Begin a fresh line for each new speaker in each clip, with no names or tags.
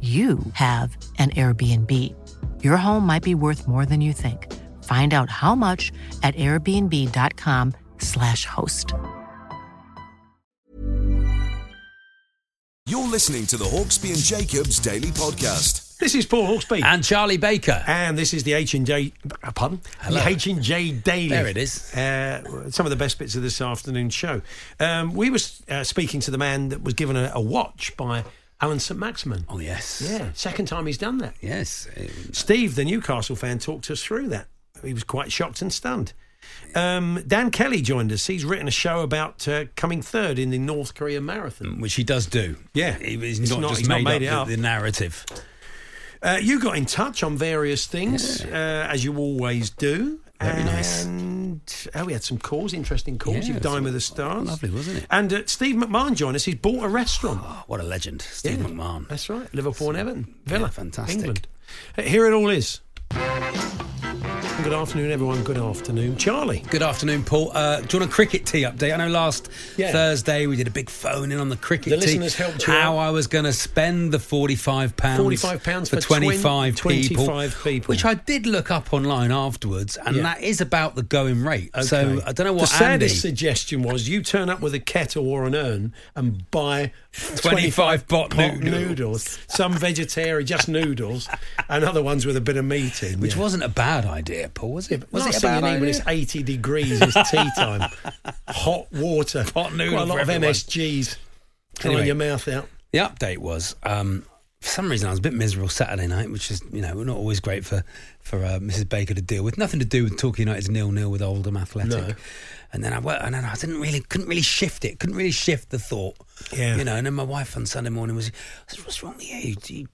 you have an Airbnb. Your home might be worth more than you think. Find out how much at airbnb.com/slash host.
You're listening to the Hawksbee and Jacobs Daily Podcast.
This is Paul Hawksbee.
And Charlie Baker.
And this is the H and J. uh, Pardon,
Hello.
the H and J Daily.
There it is.
Uh, some of the best bits of this afternoon's show. Um, we were uh, speaking to the man that was given a, a watch by Alan St Maximin.
Oh, yes.
Yeah, second time he's done that.
Yes.
Steve, the Newcastle fan, talked us through that. He was quite shocked and stunned. Um, Dan Kelly joined us. He's written a show about uh, coming third in the North Korea marathon.
Which he does do.
Yeah.
He- He's
It's
not,
not-
just
he's not
made,
made
up,
up.
The, the narrative.
Uh, you got in touch on various things, uh, as you always do.
Very nice.
And oh, we had some calls, interesting calls.
Yeah,
You've dined with the stars.
lovely, wasn't it?
And uh, Steve McMahon joined us. He's bought a restaurant.
Oh, what a legend. Steve
Yeah,
McMahon.
That's right. Liverpool and Everton. Villa.
fantastic.
England. Uh, Here it all is. Good afternoon, everyone. Good afternoon. Charlie.
Good afternoon, Paul. Uh, do you want a cricket tea update? I know last
Yeah.
Thursday we did a big phone in on the cricket
The
tea.
listeners helped you
How
out.
I was going to spend the forty-five pounds,
£45
for
for
twenty-five
20
people,
25 people.
which I did look up online afterwards, and
Yeah.
that is about the going rate. So I don't know what
the saddest
Andy.
suggestion was you turn up with a kettle or an urn and buy
25 pot noodles.
noodles. Some vegetarian, just noodles, and other ones with a bit of meat in.
Which
yeah.
wasn't a bad idea, Paul, was it? was
Last
it a bad
you need when it's 80 degrees is tea time. Hot water.
Hot noodles.
Quite a lot of
everyone.
MSGs. Drying
Anyway.
your mouth out.
The update was, um, for some reason, I was a bit miserable Saturday night, which is, you know, we're not always great for for uh, Mrs. Baker to deal with. Nothing to do with Torquay United's nil nil with Oldham Athletic.
No.
And then I went, and then I didn't really, couldn't really shift it, couldn't really shift the thought.
Yeah.
You know, and then my wife on Sunday morning was, I said, "What's wrong with you? Do you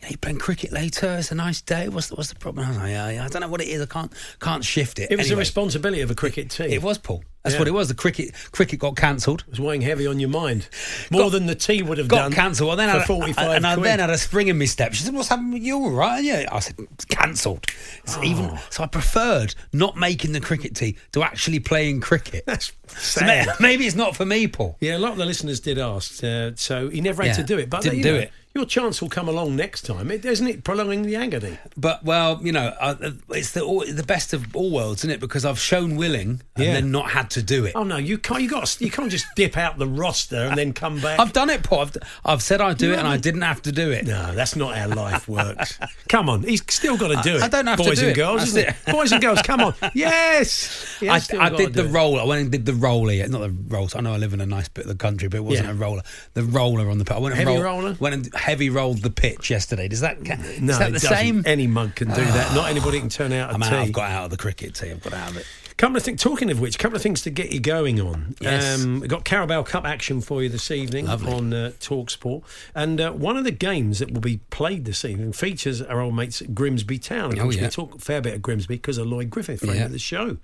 you know, you're playing cricket later. It's a nice day. What's the, what's the problem? I was like, yeah, yeah, I don't know what it is. I can't can't shift it.
It was the
Anyway,
responsibility of a cricket team.
It was Paul. That's
Yeah.
what it was. The cricket cricket got cancelled.
It was weighing heavy on your mind. More
Got-
than the tea would have
got
done.
cancelled. Well, then
for
I,
45
I, and I then had a spring in my step. She said, "What's happened with you? All right?" Yeah, I said, "It's cancelled."
Oh.
Even so, I preferred not making the cricket tea to actually playing cricket.
That's
So maybe it's not for me, Paul.
Yeah, a lot of the listeners did ask, uh, so he never had
Yeah,
to do it. But
didn't do
know,
it.
Your chance will come along next time, it, isn't it? Prolonging the agony.
But well, you know, uh, it's the all, the best of all worlds, isn't it? Because I've shown willing and
Yeah.
then not had to do it.
Oh no, you can't. You got. You can't just dip out the roster and then come back.
I've done it, Paul. I've, I've said I'd do
You
it, and I didn't have to do it.
No, that's not how life works. come on, he's still got to do it.
I don't have to
boys
do
and
it.
girls, isn't it? boys and girls, come on. Yes,
I, I did the
it.
roll. I went and did the roller. Not the roll. I know I live in a nice bit of the country, but it wasn't
Yeah.
a roller. The roller on the. I went and
Heavy
roll-
roller?
Went and heavy rolled the pitch yesterday. Does that?
No,
is that the
doesn't.
same?
Any mug can do that. Not anybody can turn out a
I'm
tea.
out. I've got out of the cricket team. I've got out of it.
Couple of things. Talking of which, couple of things to get you going on.
Yes.
Um, we've got Carabao Cup action for you this evening
Lovely.
on uh, Talksport, and uh, one of the games that will be played this evening features our old mates Grimsby Town.
Oh,
course, we talk a fair bit of Grimsby because of Lloyd Griffith, friend
Yeah.
of the show.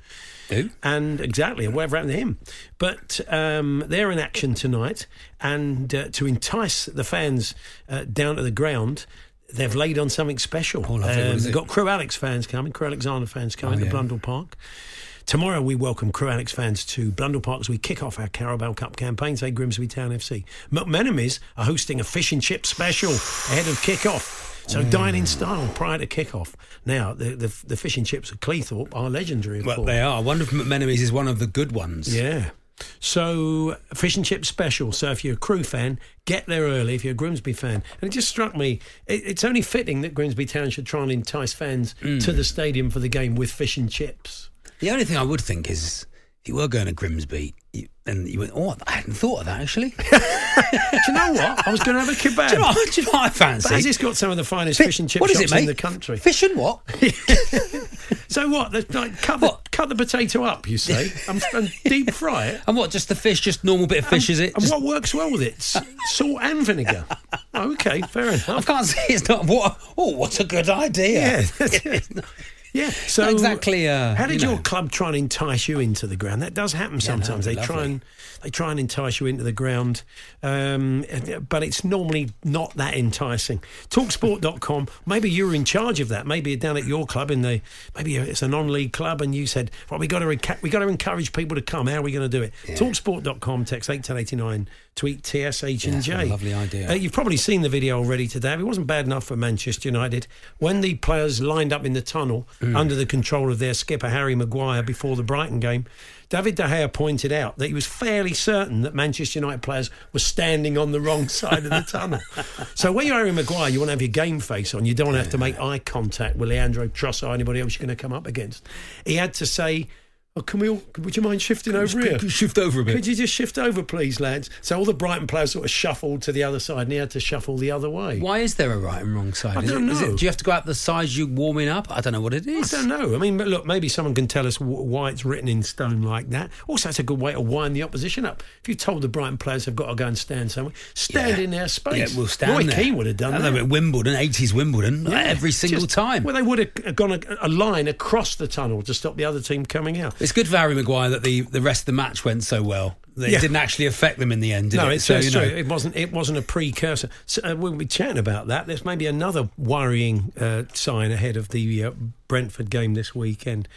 Who?
And exactly, whatever happened to him. But um, they're in action tonight, and uh, to entice the fans uh, down to the ground. They've laid on something special.
Oh, is
they've got Crewe Alex fans coming, Crewe Alexandra fans coming
Oh,
to. Blundell Park. Tomorrow we welcome Crewe Alex fans to Blundell Park as we kick off our Carabao Cup campaign, say Grimsby Town FC. McMenemy's are hosting a fish and chip special ahead of kick-off. So
Mm.
dine in style prior to kick-off. Now, the, the, the fish and chips at Cleethorpe are legendary, of
Well,
course.
they are. I wonder if is one of the good ones.
Yeah. So, fish and chip special. So, if you're a Crewe fan, get there early. If you're a Grimsby fan, and it just struck me, it, it's only fitting that Grimsby Town should try and entice fans
Mm.
to the stadium for the game with fish and chips.
The only thing I would think is if you were going to Grimsby, you, and you went, oh, I hadn't thought of that actually.
Do you know what? I was going to have a kebab.
do, you know, what- do you know what I fancy?
But has this got some of the finest
Fi-
fish and chip
what is
shops
it,
in the country?
Fish and what?
So what? The- Like, the,
What?
Cut the potato up, you say, and, and deep fry it.
and what? Just the fish, just normal bit of fish, is it?
And
Just-
what works well with it? Salt and vinegar. Okay, fair enough.
I can't see it's not. What? Oh, what a good idea!
Yeah, yeah. So
Not exactly, uh,
how did
you
your club try and entice you into the ground? That does happen
Yeah, no,
sometimes. they
be
try and they try and entice you into the ground, um, but it's normally not that enticing. Talksport.com. Maybe you were in charge of that. Maybe you're down at your club in the maybe it's a non-league club, and you said, "Well, we got to we got to encourage people to come. How are we going to do it?" Talksport.com. Text eight ten eighty nine. Tweet TSH and J.
a lovely idea.
Uh, you've probably seen the video already today. It wasn't bad enough for Manchester United when the players lined up in the tunnel
Mm.
under the control of their skipper Harry Maguire before the Brighton game. David De Gea pointed out that he was fairly certain that Manchester United players were standing on the wrong side of the tunnel. So when you're Harry Maguire, you want to have your game face on. You don't want to have to make eye contact with Leandro Trossard or anybody else you're going to come up against. He had to say. Oh, can we all, would you mind shifting over here?
Shift over a bit.
Could you just shift over, please, lads? So all the Brighton players sort of shuffled to the other side, and he had to shuffle the other way.
Why is there a right and wrong side?
I
Is
don't
it, is
know.
it, do you have to go out the sides you're warming up? I don't know what it is.
I don't know. I mean, but look, maybe someone can tell us wh- why it's written in stone like that. Also, it's a good way to wind the opposition up. If you told the Brighton players they've got to go and stand somewhere, stand
Yeah.
in their space.
Yeah, we'll stand
Roy
there.
Keane would have done
I
that.
know, at Wimbledon, 80s Wimbledon,
Yeah,
every single
just-
time.
Well, they would have gone a, a line across the tunnel to stop the other team coming out.
It's good for Harry Maguire that the, the rest of the match went so well. That
Yeah.
It didn't actually affect them in the end, did
no,
it?
it's,
so,
it's true.
know,
It wasn't. It wasn't a precursor. So, uh, we'll be chatting about that. There's maybe another worrying uh, sign ahead of the uh, Brentford game this weekend.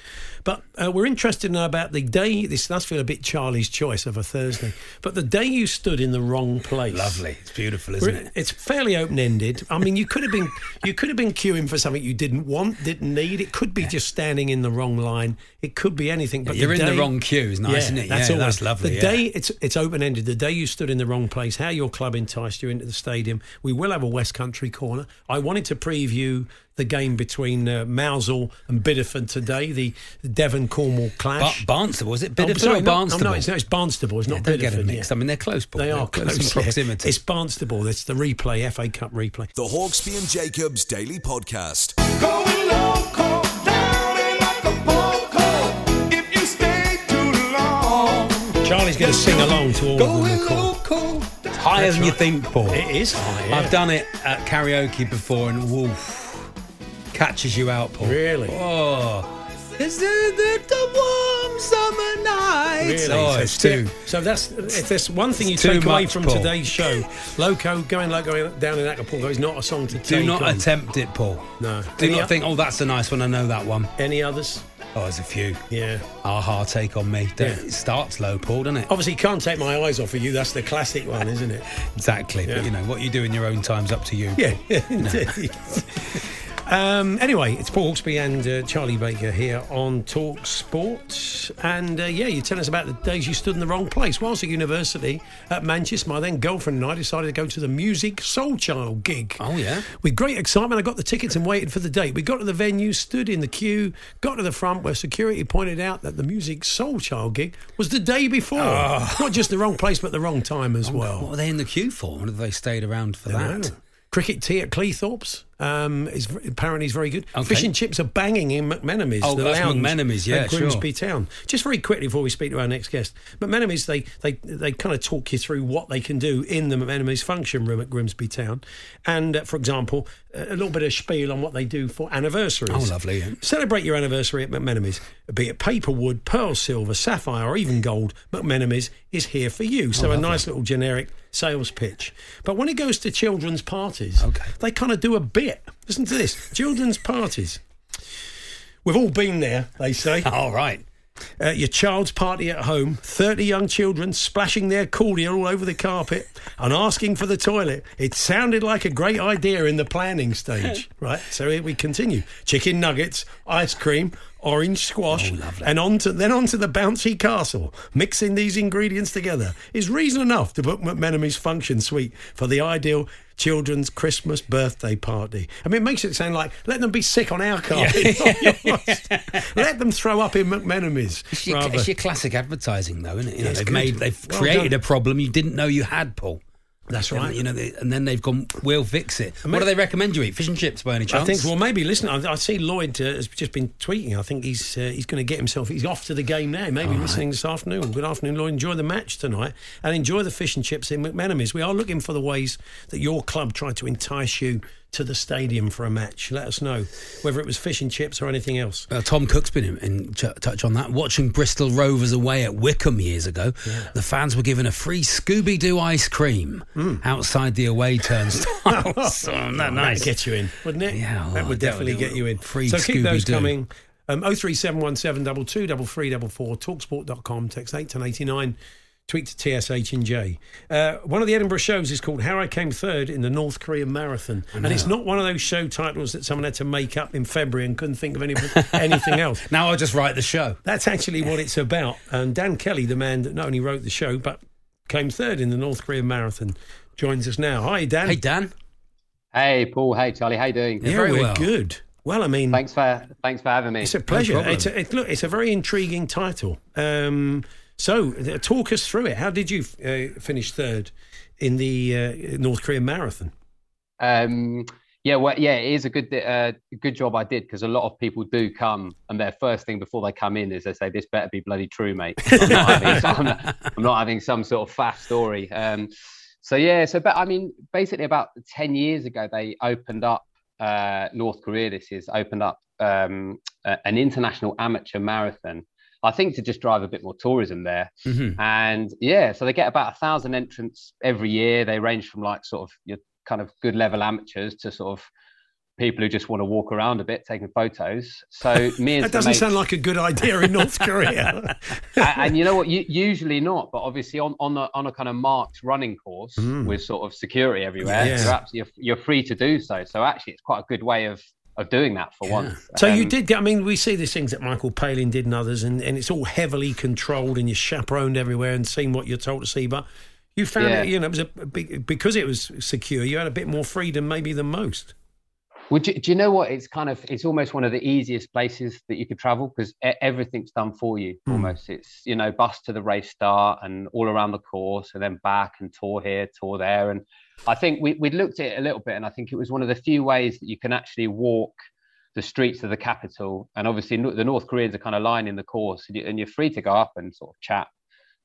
But uh, we're interested to know about the day. This does feel a bit Charlie's choice of a Thursday, but the day you stood in the wrong place.
lovely. It's beautiful, isn't
We're-
it?
It's fairly open ended. I mean, you could have been you could have been queuing for something you didn't want, didn't need. It could be just standing in the wrong line. It could be anything. But
You're
the
in the wrong queue is nice, isn't it?
That's
Yeah,
always
that's lovely,
The
yeah.
day it's it's open ended. The day you stood in the wrong place, how your club enticed you into the stadium. We will have a West Country corner. I wanted to preview the game between uh, Mousehole and Bideford today, the Devon Cornwall
Ba-
clash.
Barnstaple, was it?
Oh, sorry,
or Barnstaple?
No, no, it's, no, it's Barnstaple. It's
Yeah,
not
don't get
Bideford.
them mixed.
yeah.
I mean, they're close. Paul.
They
They're close
close
in proximity.
It's Barnstaple. It's the replay, FA Cup replay.
The Hawksbee and Jacobs Daily Podcast.
Going local, down in Acapulco. If you stay too long,
Charlie's going to sing along to all of them.
Going
of course.
local. It's higher than you think, Paul.
It is high.
I've done it at karaoke before, and woof, catches you out, Paul.
Really?
Oh, it's the, the, the warm summer nights.
Really?
Oh,
so,
it's too.
so that's if there's one thing you take away
much,
from
Paul.
today's show, Loco going like going down in Acapulco is not a song to
Do
take
not
on.
attempt it, Paul.
No.
Do
Any
not
o-
think, oh, that's a nice one. I know that one.
Any others?
Oh, there's a few.
Yeah.
Aha, take on me.
Yeah.
It starts low, Paul, doesn't it?
Obviously, can't take my eyes off of you. That's the classic one, isn't it?
Exactly.
Yeah.
But you know what you do in your own time's up to you.
Yeah, indeed. Um, anyway, it's Paul Hawksbee and uh, Charlie Baker here on Talk Sport. And uh, yeah, you tell us about the days you stood in the wrong place. Whilst at university at Manchester, my then girlfriend and I decided to go to the Musiq Soulchild gig.
Oh, yeah?
With great excitement, I got the tickets and waited for the date. We got to the venue, stood in the queue, got to the front where security pointed out that the Musiq Soulchild gig was the day before. Not just the wrong place, but the wrong time as well.
What were they in the queue for? What have they stayed around for that?
Oh. Cricket tea at Cleethorpes um, is apparently is very good.
Okay.
Fish and chips are banging in McMenemy's.
Oh,
the
that's
lounge
yeah,
at Grimsby Town. Just very quickly before we speak to our next guest, McMenemy's they they they kind of talk you through what they can do in the McMenemy's function room at Grimsby Town, and uh, for example, a little bit of spiel on what they do for anniversaries.
Oh, lovely, yeah.
Celebrate your anniversary at McMenemy's, be it paper wood, pearl silver, sapphire, or even gold. McMenemy's is here for you.
Oh,
So a nice little generic sales pitch. But when it goes to children's parties,
Okay.
they kind of do a bit. Listen to this: children's parties. We've all been there, they say.
All right.
Uh, your child's party at home, 30 young children splashing their cordial all over the carpet and asking for the toilet. It sounded like a great idea in the planning stage, right? So here we continue. Chicken nuggets, ice cream, orange squash,
Oh,
and onto then onto the bouncy castle. Mixing these ingredients together is reason enough to book McMenemy's function suite for the ideal children's Christmas birthday party. I mean, it makes it sound like let them be sick on our carpet, yours. let them throw up in McMenemy's.
It's your, it's your classic advertising, though, isn't it? You know, they've
good.
made, they've
Well
created
done.
a problem you didn't know you had, Paul.
That's right.
You know, they, and then they've gone, we'll fix it. What do they recommend you eat? Fish and chips, by any chance?
I think. Well, maybe listen. I, I see Lloyd uh, has just been tweeting. I think he's uh, he's going to get himself. He's off to the game now. Maybe listening this afternoon. Good afternoon, Lloyd. Enjoy the match tonight and enjoy the fish and chips in McMenemy's. We are looking for the ways that your club tried to entice you to the stadium for a match. Let us know whether it was fish and chips or anything else.
Uh, Tom Cook's been in, in ch- touch on that. Watching Bristol Rovers away at Wycombe years ago, the fans were given a free Scooby Doo ice cream outside the away turnstiles. so, that
That'd
nice.
get you in, wouldn't it?
Yeah,
that would definitely get you in.
free
so keep those
Scooby-Doo.
coming. Um, 03717 22 3344 talksport.com, text 81089, tweet to TSH and J. Uh, one of the Edinburgh shows is called How I Came Third in the North Korean Marathon. And it's not one of those show titles that someone had to make up in February and couldn't think of any, anything else.
Now I'll just write the show.
That's actually what it's about. And Dan Kelly, the man that not only wrote the show, but came third in the North Korean Marathon, joins us now. Hi, Dan.
Hey, Dan.
Hey, Paul. Hey, Charlie. How are you doing?
Yeah,
yeah,
very
we're
well.
good. Well, I mean,
Thanks for thanks for having me.
It's a pleasure.
problem.
it's a, it, look, it's a very intriguing title. Um, so, uh, talk us through it. How did you uh, finish third in the uh, North Korean marathon?
Um, yeah, well, yeah, it is a good uh, good job I did because a lot of people do come and their first thing before they come in is they say, "This better be bloody true, mate." I'm not, having, I'm not, I'm not having some sort of fast story. Um, so yeah, so but I mean, basically about ten years ago, they opened up uh, North Korea. This is opened up um, a, an international amateur marathon. I think to just drive a bit more tourism there.
Mm-hmm.
And yeah, so they get about a thousand entrants every year. They range from like sort of your kind of good level amateurs to sort of people who just want to walk around a bit taking photos. So me and
That doesn't
mates-
sound like a good idea in North Korea.
A- and you know what? You, usually not, but obviously on on a on a kind of marked running course with sort of security everywhere,
Yeah.
you're, abs- you're you're free to do so. So actually, it's quite a good way of of doing that for once.
so you
Um,
did. get- I mean, we see these things that Michael Palin did and others, and, and it's all heavily controlled, and you're chaperoned everywhere and seeing what you're told to see. But you found
Yeah.
it, you know, it was a, big, because it was secure. You had a bit more freedom, maybe than most.
Would you, do you know what? It's kind of it's almost one of the easiest places that you could travel because everything's done for you. Almost, it's you know bus to the race start and all around the course, and then back and tour here, tour there. And I think we we looked at it a little bit, and I think it was one of the few ways that you can actually walk the streets of the capital. And obviously, the North Koreans are kind of lining the course, and you- and you're free to go up and sort of chat.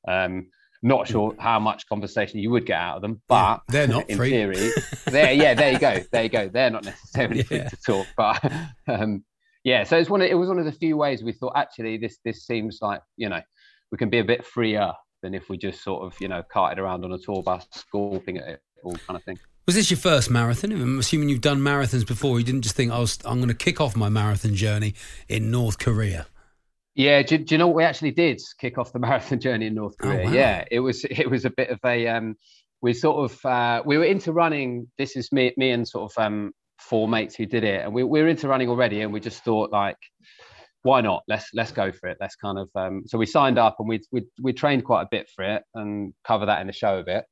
Um, not sure how much conversation you would get out of them, but
they're not
in
free.
theory. There, yeah, there you go, there you go. They're not necessarily free to talk, but um, yeah. So it's one. Of, it was one of the few ways we thought actually this this seems like you know we can be a bit freer than if we just sort of you know carted around on a tour bus, sculpting at it, all kind of thing.
Was this your first marathon? I'm assuming you've done marathons before. You didn't just think, I was, I'm going to kick off my marathon journey in North Korea.
Yeah, do, do you know what we actually did? Kick off the marathon journey in North
Oh,
Korea.
wow.
Yeah, it was it was a bit of a um, we sort of uh, we were into running. This is me me and sort of um, four mates who did it, and we, we were into running already, and we just thought like, why not? Let's let's go for it. Let's kind of um, so we signed up and we we we trained quite a bit for it and cover that in the show a bit.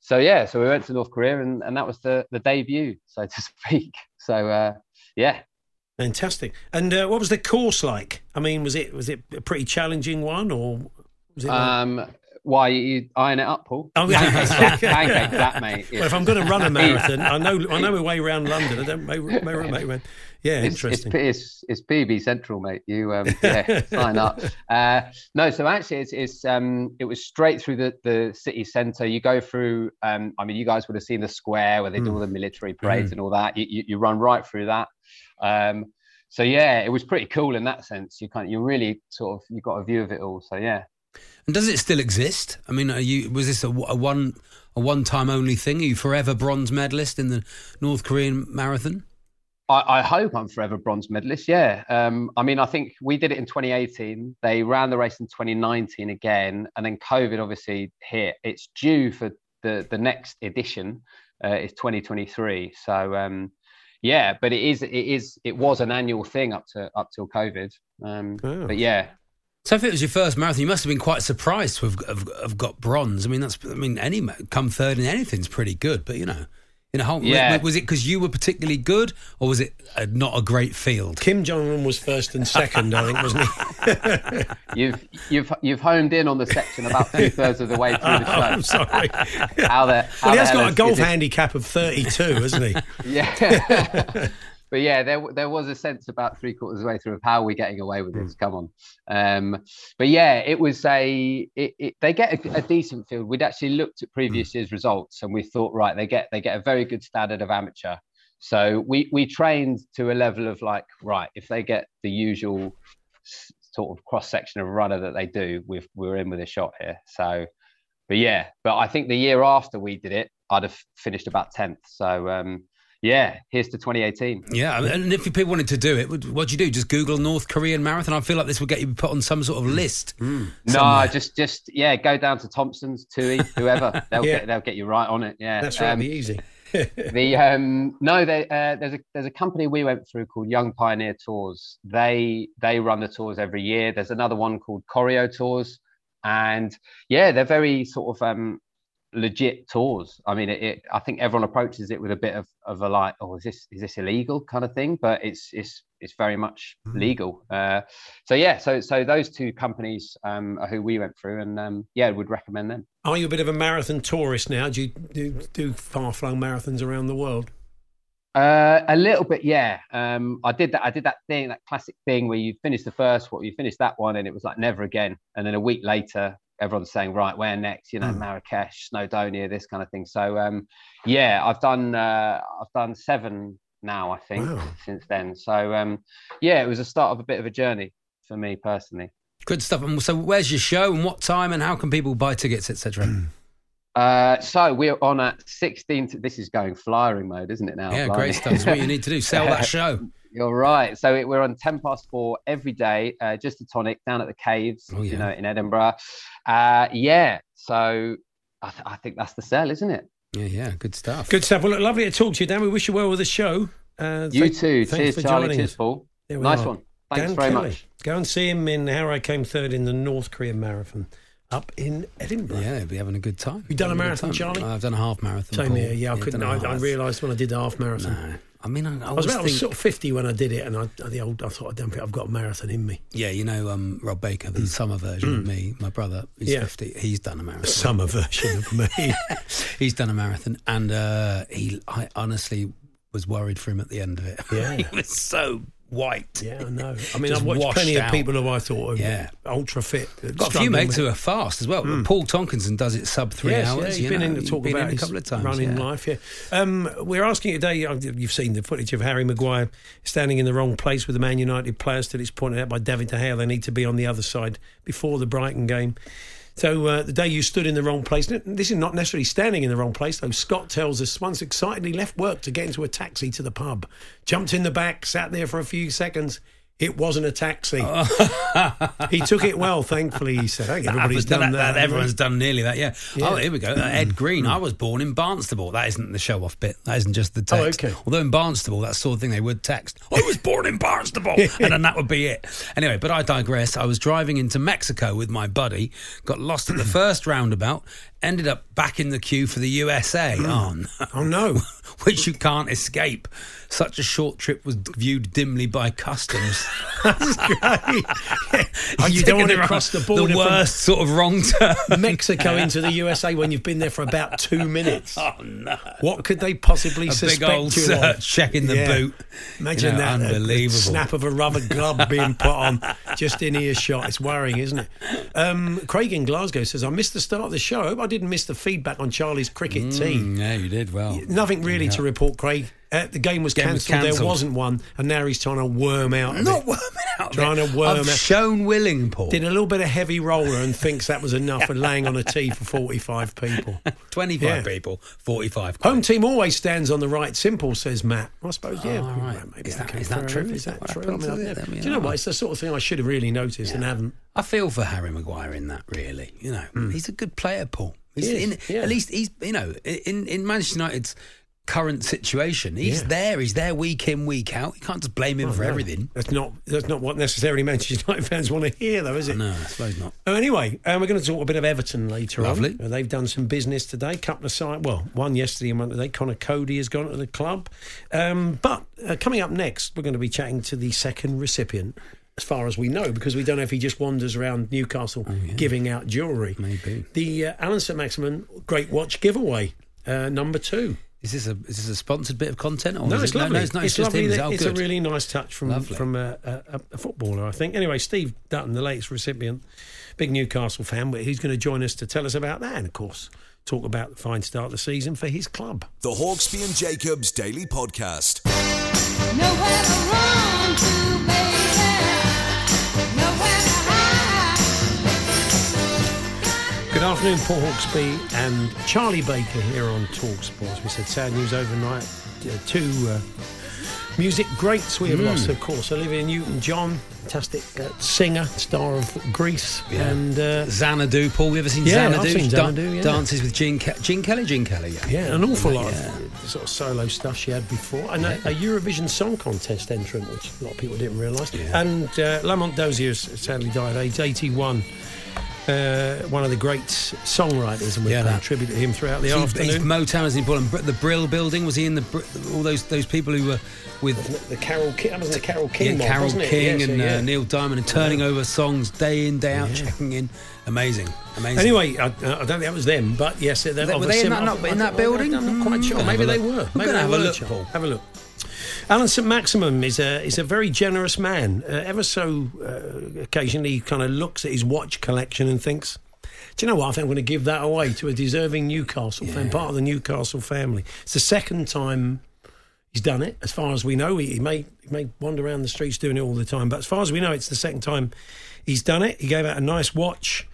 So yeah, so we went to North Korea and, and that was the the debut, so to speak. So uh, yeah,
Fantastic. And uh, what was the course like? I mean, was it was it a pretty challenging one, or was it? like-
Um, why you iron it up, Paul?
Oh, yeah.
Pancake pancake that, mate.
well, if I'm going to run a marathon, I know I know my way around London. I don't may, may, may, may, Yeah,
it's, it's,
interesting.
it's, it's PB Central, mate. You um, yeah, sign up. Uh, no, so actually, it's, it's um, it was straight through the, the city centre. You go through. Um, I mean, you guys would have seen the square where they do all the military parades and all that. You, you, you run right through that. Um, so yeah, it was pretty cool in that sense. You kind, you really sort of you got a view of it all. So yeah.
And does it still exist? I mean, are you was this a, a one a one time only thing? Are you forever bronze medalist in the North Korean marathon?
I, I hope I'm forever bronze medalist. Yeah. Um, I mean, I think we did it in 2018. They ran the race in 2019 again, and then COVID obviously hit. It's due for the the next edition. Uh, is 2023. So um, yeah, but it is it is it was an annual thing up to up till COVID. Um,
Oh.
But yeah,
So if it was your first marathon, you must have been quite surprised to have, have, have got bronze. I mean, that's I mean, any come third in anything's pretty good, but you know, in a whole
Yeah.
was it because you were particularly good, or was it uh not a great field?
Kim Jong Un was first and second, I think, wasn't he?
you've you've you've homed in on the section about two thirds of the way through the show.
I'm sorry.
How the how
Well, he has got a golf handicap of 32, hasn't he?
Yeah. But yeah, there there was a sense about three quarters of the way through of how we're getting away with
Hmm.
this. Come on. Um, but yeah, it was a it, it, they get a, a decent field. We'd actually looked at previous
Hmm.
year's results and we thought, right, they get they get a very good standard of amateur. So we we trained to a level of like, right, if they get the usual sort of cross section of runner that they do, we've we're in with a shot here. So but yeah, but I think the year after we did it, I'd have finished about 10th. So um, yeah, here's to 2018.
Yeah, and if people wanted to do it, what'd you do? Just Google North Korean marathon. I feel like this would get you put on some sort of list.
No,
somewhere.
just just yeah, go down to Thompson's, Tui, whoever. They'll
Yeah.
get they'll get you right on it. Yeah,
That's right,
Um,
be easy.
the um no they, uh, there's a there's a company we went through called young pioneer tours they they run the tours every year there's another one called Koryo Tours and yeah they're very sort of um legit tours i mean it, it i think everyone approaches it with a bit of, of a like oh is this is this illegal kind of thing but it's it's it's very much legal uh so yeah so so those two companies um are who we went through and um yeah would recommend them
Are you a bit of a marathon tourist now? Do you do, do far flung marathons around the world?
Uh, a little bit, yeah. Um, I did that. I did that thing, that classic thing where you finish the first one, you finish that one, and it was like never again. And then a week later, everyone's saying, right, where next? You know, Marrakesh, Snowdonia, this kind of thing. So, um, yeah, I've done, uh, I've done seven now, I think,
Wow.
since then. So, um, yeah, it was a start of a bit of a journey for me personally.
Good stuff. And so, where's your show and what time and how can people buy tickets, etc.?
Uh, so we're on at 16. This is going flyering mode, isn't it now?
yeah,
Blimey.
great stuff. That's what you need to do. Sell that show.
You're right. So it, we're on 10 past four every day, uh, just a tonic down at the caves,
Oh,
you know, in Edinburgh. Uh, yeah. So I, th- I think that's the sell, isn't it?
Yeah, yeah, good stuff.
Good stuff. Well, look, lovely to talk to you, Dan. We wish you well with the show. Uh,
You
thank-
too.
Thanks
Cheers,
for
Charlie.
joining
Cheers,
us.
Paul. Nice
are.
one. Thanks
Dan
very
Kelly.
much.
Go and see him in How I Came Third in the North Korean Marathon up in Edinburgh.
Yeah, be having a good time.
You done a
Having good
marathon,
time.
Charlie?
I've done a half marathon.
Same
Paul.
here. Yeah, I
done
couldn't.
a
I, I
half.
realised when I did the half marathon.
No. I mean, I, I,
I was about I was sort of 50 when I did it, and I, the old, I thought I don't think I've got a marathon in me.
yeah, you know, um, Rob Baker, the summer version of me, my brother, he's
Mm. Yeah.
50. He's done a marathon.
summer version of me.
He's done a marathon, and uh, he, I honestly was worried for him at the end of it.
Yeah.
he was so white.
Yeah, I know. I mean, I've watched plenty
out.
of people who I thought were
Yeah.
ultra fit.
Got a few mates who are fast as well. Paul Tonkinson does it sub three
Yes,
hours.
Yeah, he's
you
been
know,
in to talk about
a couple of times.
running
yeah.
life. Yeah, um, we're asking today. uh, You've seen the footage of Harry Maguire standing in the wrong place with the Man United players. Till it's pointed out by David De Gea, they need to be on the other side before the Brighton game. So uh, the day you stood in the wrong place, this is not necessarily standing in the wrong place, though. Scott tells us once excitedly left work to get into a taxi to the pub, jumped in the back, sat there for a few seconds. It wasn't a taxi. he took it well, thankfully. He said, "I think everybody's
That-
done that."
that- everyone's done nearly that, yeah.
Yeah.
Oh, here we go. Uh, Ed Green. I was born in Barnstaple. That isn't the show off bit. That isn't just the
Oh,
text.
okay.
Although in Barnstaple, that sort of thing they would text. I was born in Barnstaple. and then that would be it. Anyway, but I digress. I was driving into Mexico with my buddy, got lost at the first roundabout, ended up back in the queue for the USA. Oh, no.
Oh no!
Which you can't escape. Such a short trip was viewed dimly by customs.
Oh, you
You're
don't want to cross the border
The worst sort of wrong turn.
Mexico into the USA when you've been there for about two minutes.
Oh no!
What could they possibly
A
suspect
big old
you
search
of?
checking the
Yeah.
boot.
Imagine
You know,
that.
unbelievable.
snap of a rubber glove being put on just in earshot. It's worrying, isn't it? Um, Craig in Glasgow says, I missed the start of the show. I hope I didn't miss the feedback on Charlie's cricket team.
Mm, yeah, you did well.
Nothing really to report, Craig. Uh, the game was cancelled. There wasn't one, and now he's trying to worm out.
Not
it.
worming out.
Trying to worm
I've
out.
shown willing, Paul.
Did a little bit of heavy roller and thinks that was enough and laying on a tee for 45 people.
25
Yeah.
people, 45.
Home team always stands on the right. Simple, says Matt. I suppose, yeah.
Oh, right.
Maybe
Is that- that true? Is that
that true? I mean,
Is
I've
it? I mean,
do you know what? It's the sort of thing I should have really noticed and haven't.
I feel for Harry Maguire in that, really. You know, he's a good player, Paul. He's.
He is,
in,
yeah.
At least he's, you know, in, in Manchester United's current situation. He's
Yeah.
there. He's there week in, week out. You can't just blame him
Oh,
for
no.
everything.
That's not that's not what necessarily Manchester United fans want to hear, though, is it?
No, I suppose not.
Oh, anyway, um, we're going to talk a bit of Everton later
Lovely.
on. Uh, they've done some business today. Couple of sites, well, one yesterday and one today. Conor Coady has gone to the club. Um, but uh, coming up next, we're going to be chatting to the second recipient, as far as we know, because we don't know if he just wanders around Newcastle giving out jewellery.
Oh, Maybe.
The uh, Alan St Maximin Great Watch giveaway, uh, number two.
Is this a is this a sponsored bit of content? Or
No, it's
it,
lovely.
No, it's not. It's, just
lovely.
him.
that-
Oh,
it's a really nice touch from
Lovely.
from a, a, a footballer, I think. Anyway, Steve Dutton, the latest recipient, big Newcastle fan, but he's going to join us to tell us about that, and of course, talk about the fine start of the season for his club.
The Hawksbee and Jacobs Daily Podcast.
Good afternoon, Paul Hawksbee and Charlie Baker here on Talk Sports. We said sad news overnight. Uh, two uh, music greats we have lost, of course. Olivia Newton-John, fantastic uh, singer, star of Grease, and uh,
Xanadu. Paul, you ever seen
Yeah,
Xanadu?
I've seen Xanadu, yeah.
Dances with Gene, Ke- Gene Kelly. Gene Kelly. Yeah.
Yeah, an awful lot of sort of solo stuff she had before, and a, a Eurovision Song Contest entrant, which a lot of people didn't realise. And uh, Lamont Dozier sadly died at age 81. Uh, one of the great songwriters, and
Yeah,
paying
that-
tribute to him throughout the
He's, he's
afternoon.
Motown, isn't he, Paul? And the Brill Building was he in the all those those people who were with
the Carole King, that wasn't the
Carole
King, mob,
Carol
wasn't it?
King
Yeah, so,
and
yeah.
uh, Neil Diamond and turning over songs day in day out, checking in. Amazing, amazing.
Anyway, I, I don't think that was them, but yes, they're
Were they in that- not in that building?
I'm not quite
Mm,
sure.
gonna
Maybe they were. Maybe
gonna
they
have a look.
Have a look. Alan St Maximin is a is a very generous man. Uh, ever so uh, occasionally, he kind of looks at his watch collection and thinks, "Do you know what? I think I'm going to give that away to a deserving Newcastle fan, part of the Newcastle family." It's the second time he's done it, as far as we know. He, he may he may wander around the streets doing it all the time, but as far as we know, it's the second time he's done it. He gave out a nice watch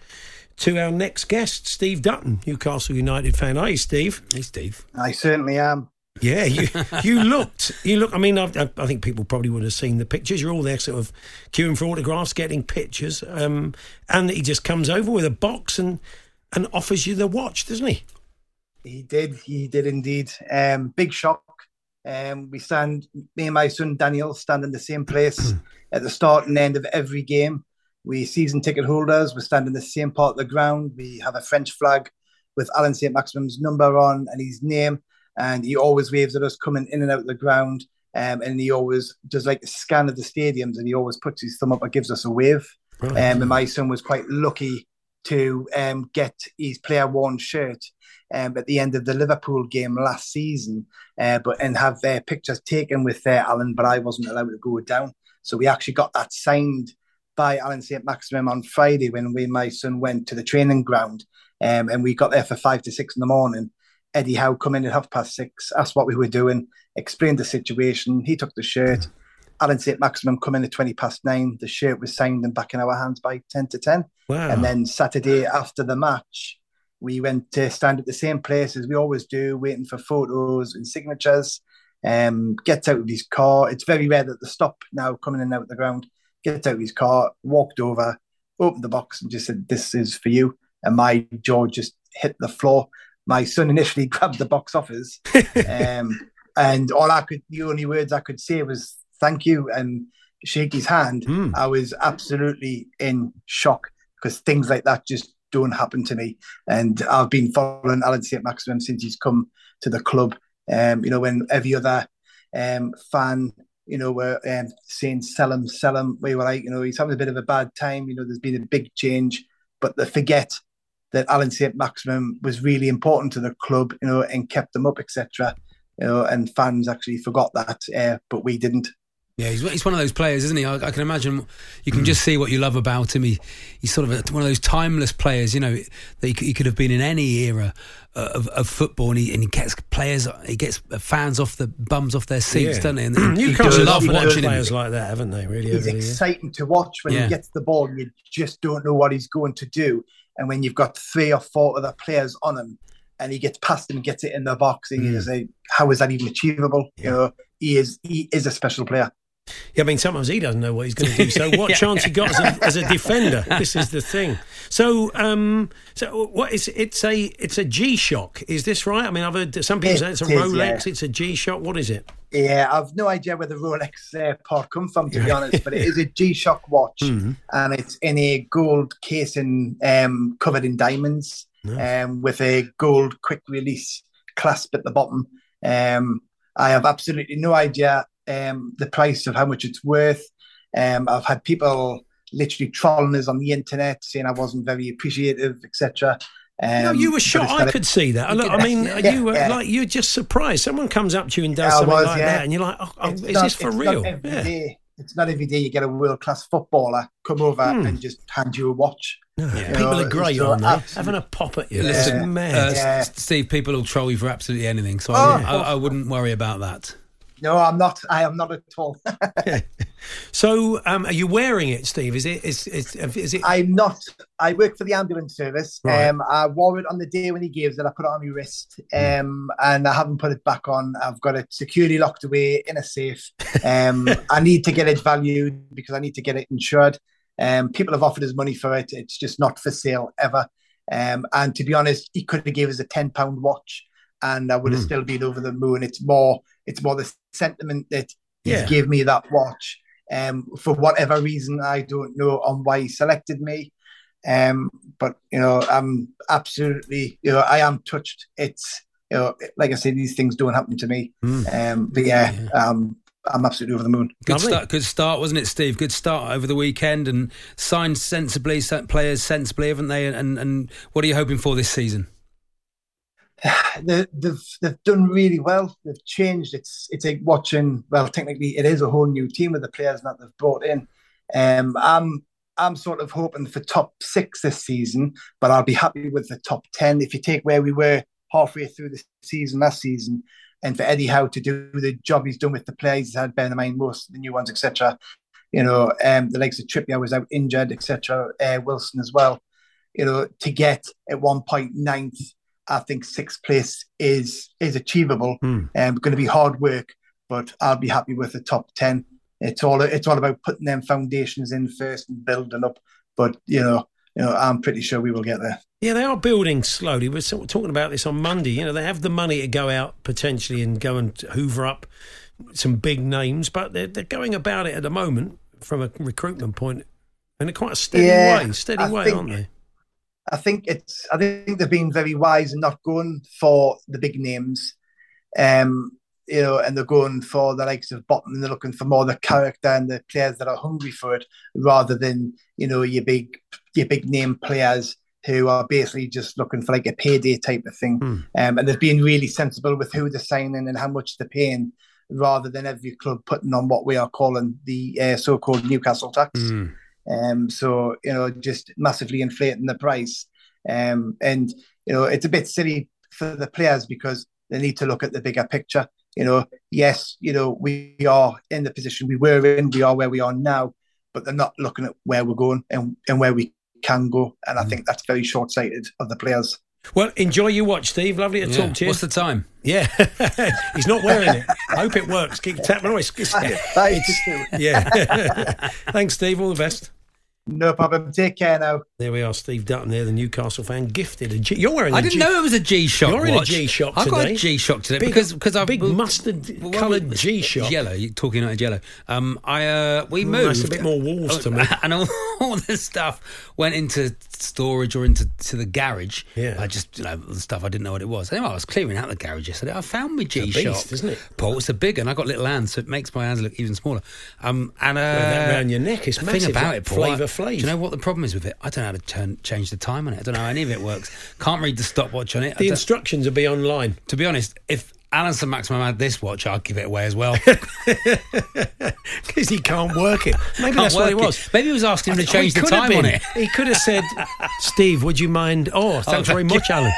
to our next guest, Steve Dutton, Newcastle United fan. Hey, Steve.
hey, Steve.
I certainly am.
Yeah, you you looked you look. I mean, I, I think people probably would have seen the pictures. You're all there, sort of queuing for autographs, getting pictures, um, and he just comes over with a box and and offers you the watch, doesn't he?
He did. He did indeed. Um, big shock. Um, we stand, me and my son Daniel stand in the same place at the start and end of every game. We season ticket holders. We stand in the same part of the ground. We have a French flag with Alan St. Maximin's number on and his name. And he always waves at us coming in and out of the ground. Um, and he always does like a scan of the stadiums and he always puts his thumb up and gives us a wave. Um, and my son was quite lucky to um, get his player worn shirt um, at the end of the Liverpool game last season, uh, but and have their pictures taken with uh, Alan, but I wasn't allowed to go down. So we actually got that signed by Alan St. Maximin on Friday when we my son went to the training ground, um, and we got there for five to six in the morning. Eddie Howe come in at half past six, asked what we were doing, explained the situation. He took the shirt. Alan St. Maximin come in at 20 past nine. The shirt was signed and back in our hands by 10 to 10.
Wow.
And then Saturday after the match, we went to stand at the same place as we always do, waiting for photos and signatures. Um, gets out of his car. It's very rare that the stop now coming in and out of the ground. Gets out of his car, walked over, opened the box, and just said, "This is for you." And my jaw just hit the floor. My son initially grabbed the box off us, um, and all I could, the only words I could say was "thank you" and shake his hand.
Hmm.
I was absolutely in shock because things like that just don't happen to me. And I've been following Alan St. Maximin since he's come to the club. Um, you know, when every other um, fan, you know, were um, saying sell him, sell him, we were like, you know, he's having a bit of a bad time. You know, there's been a big change, but they forget that Alan St. Maximin was really important to the club, you know, and kept them up, etc. You know, and fans actually forgot that, uh, but we didn't.
Yeah, he's, he's one of those players, isn't he? I, I can imagine you can just see what you love about him. He, he's sort of a, one of those timeless players, you know, that he, could- he could have been in any era uh, of, of football, and he, and he gets players, he gets fans off the bums off their seats,
Yeah.
doesn't he? And you
Newcastle
love
have
watching him.
players like that, haven't they? Really, over
he's
the years?
exciting to watch when
Yeah.
he gets the ball. You just don't know what he's going to do. And when you've got three or four other players on him, and he gets past them, gets it in the box, and
Mm.
you say, "How is that even achievable?" You know, he is he is a special player.
Yeah, I mean, sometimes he doesn't know what he's going to do. So, what
Yeah.
chance he got as a, as a defender? This is the thing. So, um, so what is it's a it's a G Shock? Is this right? I mean, I've heard some people
It
say it's a
is,
Rolex.
yeah.
It's a G Shock. What is it?
Yeah, I've no idea where the Rolex uh, part come from, to be honest, but it is a G-Shock watch, and it's in a gold casing um, covered in diamonds, um, with a gold quick release clasp at the bottom. Um, I have absolutely no idea um, the price of how much it's worth. Um, I've had people literally trolling us on the internet saying I wasn't very appreciative, etc. Um,
no, you were
but
shocked.
it's
I
got a-
could see that. I, look, I mean,
Yeah,
you were
yeah.
like you're just surprised. Someone comes up to you and does
I
something
was,
like
yeah.
that, and you're like, oh, oh, "Is
not-
this for
it's
real?"
Not every
Yeah.
day- It's not every day you get a world class footballer come over
Hmm.
and just hand you a watch.
No,
You
people
know,
are great,
so
aren't they? Having a pop at you.
Listen,
It's
uh.
Yeah.
Steve, people will troll you for absolutely anything, so
Oh,
I,
of
I, I wouldn't worry about that.
No, I'm not. I am not at all.
So, um, are you wearing it, Steve? Is it? Is, is, is it?
I'm not. I work for the ambulance service.
Right.
Um, I wore it on the day when he gave it. I put it on my wrist,
Hmm.
um, and I haven't put it back on. I've got it securely locked away in a safe. Um, I need to get it valued because I need to get it insured. Um, people have offered us money for it. It's just not for sale ever. Um, and to be honest, he could have gave us a ten pound watch, and I would have
Hmm.
still been over the moon. It's more. It's more the sentiment that he gave me that watch. Um, for whatever reason, I don't know on why he selected me. Um, but you know, I'm absolutely, you know, I am touched. It's, you know, like I say, these things don't happen to me. Um, but yeah, um, I'm absolutely over the moon.
Good
Lovely.
start, good start, wasn't it, Steve? Good start over the weekend and signed sensibly, sent players sensibly, haven't they? And and what are you hoping for this season?
they, they've they've done really well. They've changed. It's it's like watching. Well, technically, it is a whole new team with the players that they've brought in. Um, I'm I'm sort of hoping for top six this season, but I'll be happy with the top ten. If you take where we were halfway through the season last season, and for Eddie Howe to do the job he's done with the players he's had, bear in mind most of the new ones, etc. You know, um, the likes of Trippier was out injured, etc. Uh, Wilson as well. You know, to get at one point ninth I think sixth place is is achievable.
Hmm.
Um, going to be hard work, but I'll be happy with the top ten. It's all it's all about putting them foundations in first and building up. But you know, you know, I'm pretty sure we will get there.
Yeah, they are building slowly. We're sort of talking about this on Monday. You know, they have the money to go out potentially and go and hoover up some big names, but they're, they're going about it at the moment from a recruitment point in a quite a steady
Yeah,
way. Steady
I
way,
think-
aren't they?
I think it's I think they've been very wise in not going for the big names. Um, you know, and they're going for the likes of Botman and they're looking for more the character and the players that are hungry for it rather than, you know, your big your big name players who are basically just looking for like a payday type of thing.
Hmm.
Um, and they've been really sensible with who they're signing and how much they're paying rather than every club putting on what we are calling the uh, so-called Newcastle tax.
Mm.
Um, so you know, just massively inflating the price. Um, and you know, it's a bit silly for the players because they need to look at the bigger picture. You know, yes, you know, we are in the position we were in, we are where we are now, but they're not looking at where we're going and, and where we can go. And I think that's very short sighted of the players.
Well, enjoy your watch, Steve. Lovely to
Yeah.
talk to you.
What's the time?
Yeah, he's not wearing it. I hope it works. Keep tapping away. It's-
That is true.
yeah. Thanks, Steve. All the best.
No problem. Take care now.
There we are, Steve Dutton there, the Newcastle fan, gifted a G. You're wearing
I
a
didn't
G-
know it was a G Shock.
You're in a
watch.
G-Shock
I've got a G Shock today
Big-
because because I've
big
well,
mustard
well,
coloured
well,
G-Shock.
Yellow. You're talking about yellow. Um, I uh, we moved.
that's a bit more walls to me.
and all, all the stuff went into storage or into to the garage.
Yeah.
I just you know the stuff I didn't know what it was. Anyway, I was clearing out the garage yesterday. I found my G Shock.
beast, isn't it?
Paul, it's a big one. I got little hands, so it makes my hands look even smaller. Um, and uh,
Wear that round your neck, it's
the
massive,
thing about
like
it, Paul,
Flavor
I- Do you know what the problem is with it? I don't know how to turn, change the time on it. I don't know how any of it works. Can't read the stopwatch on it.
The instructions will be online.
to be honest, if Alan St Maximin had this watch, I'd give it away as well.
Because he can't work it. Maybe
Can't
that's what it was.
Maybe he was asking him to
Oh,
change
he
the time on it.
He could have said, Steve, would you mind? Oh, thanks oh, very
thank you.
much, Alan.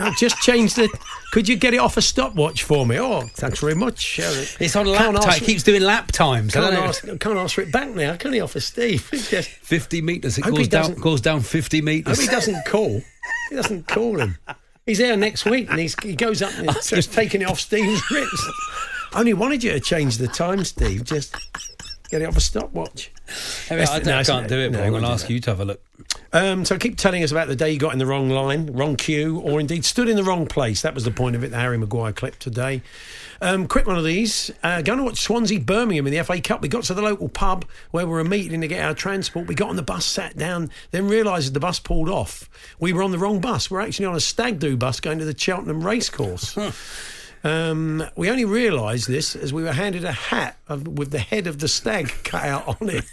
Oh, just change the. Could you get it off a stopwatch for me? Oh, thanks very much.
It's on
Can't
lap time. It keeps doing lap times. I
Can't, ask, can't it back now. Can he offer Steve? Just-
50 metres. It goes down, goes down 50
I hope
metres.
he doesn't call. He doesn't call him. He's there next week and he's, he goes up and starts taking it off Steve's wrist. I only wanted you to change the time, Steve. Just Get it off a stopwatch.
I, don't-
no,
I can't do it,
no,
but
I
I'm going to ask you to have a look.
Um, so keep telling us about the day you got in the wrong line, wrong queue, or indeed stood in the wrong place. That was the point of it, the Harry Maguire clip today. Um, quick one of these. Uh, going to watch Swansea Birmingham in the FA Cup. We got to the local pub where we were meeting to get our transport. We got on the bus, sat down, then realised the bus pulled off. We were on the wrong bus. We're actually on a stag do bus going to the Cheltenham racecourse. Um, we only realised this as we were handed a hat of, with the head of the stag cut out on it.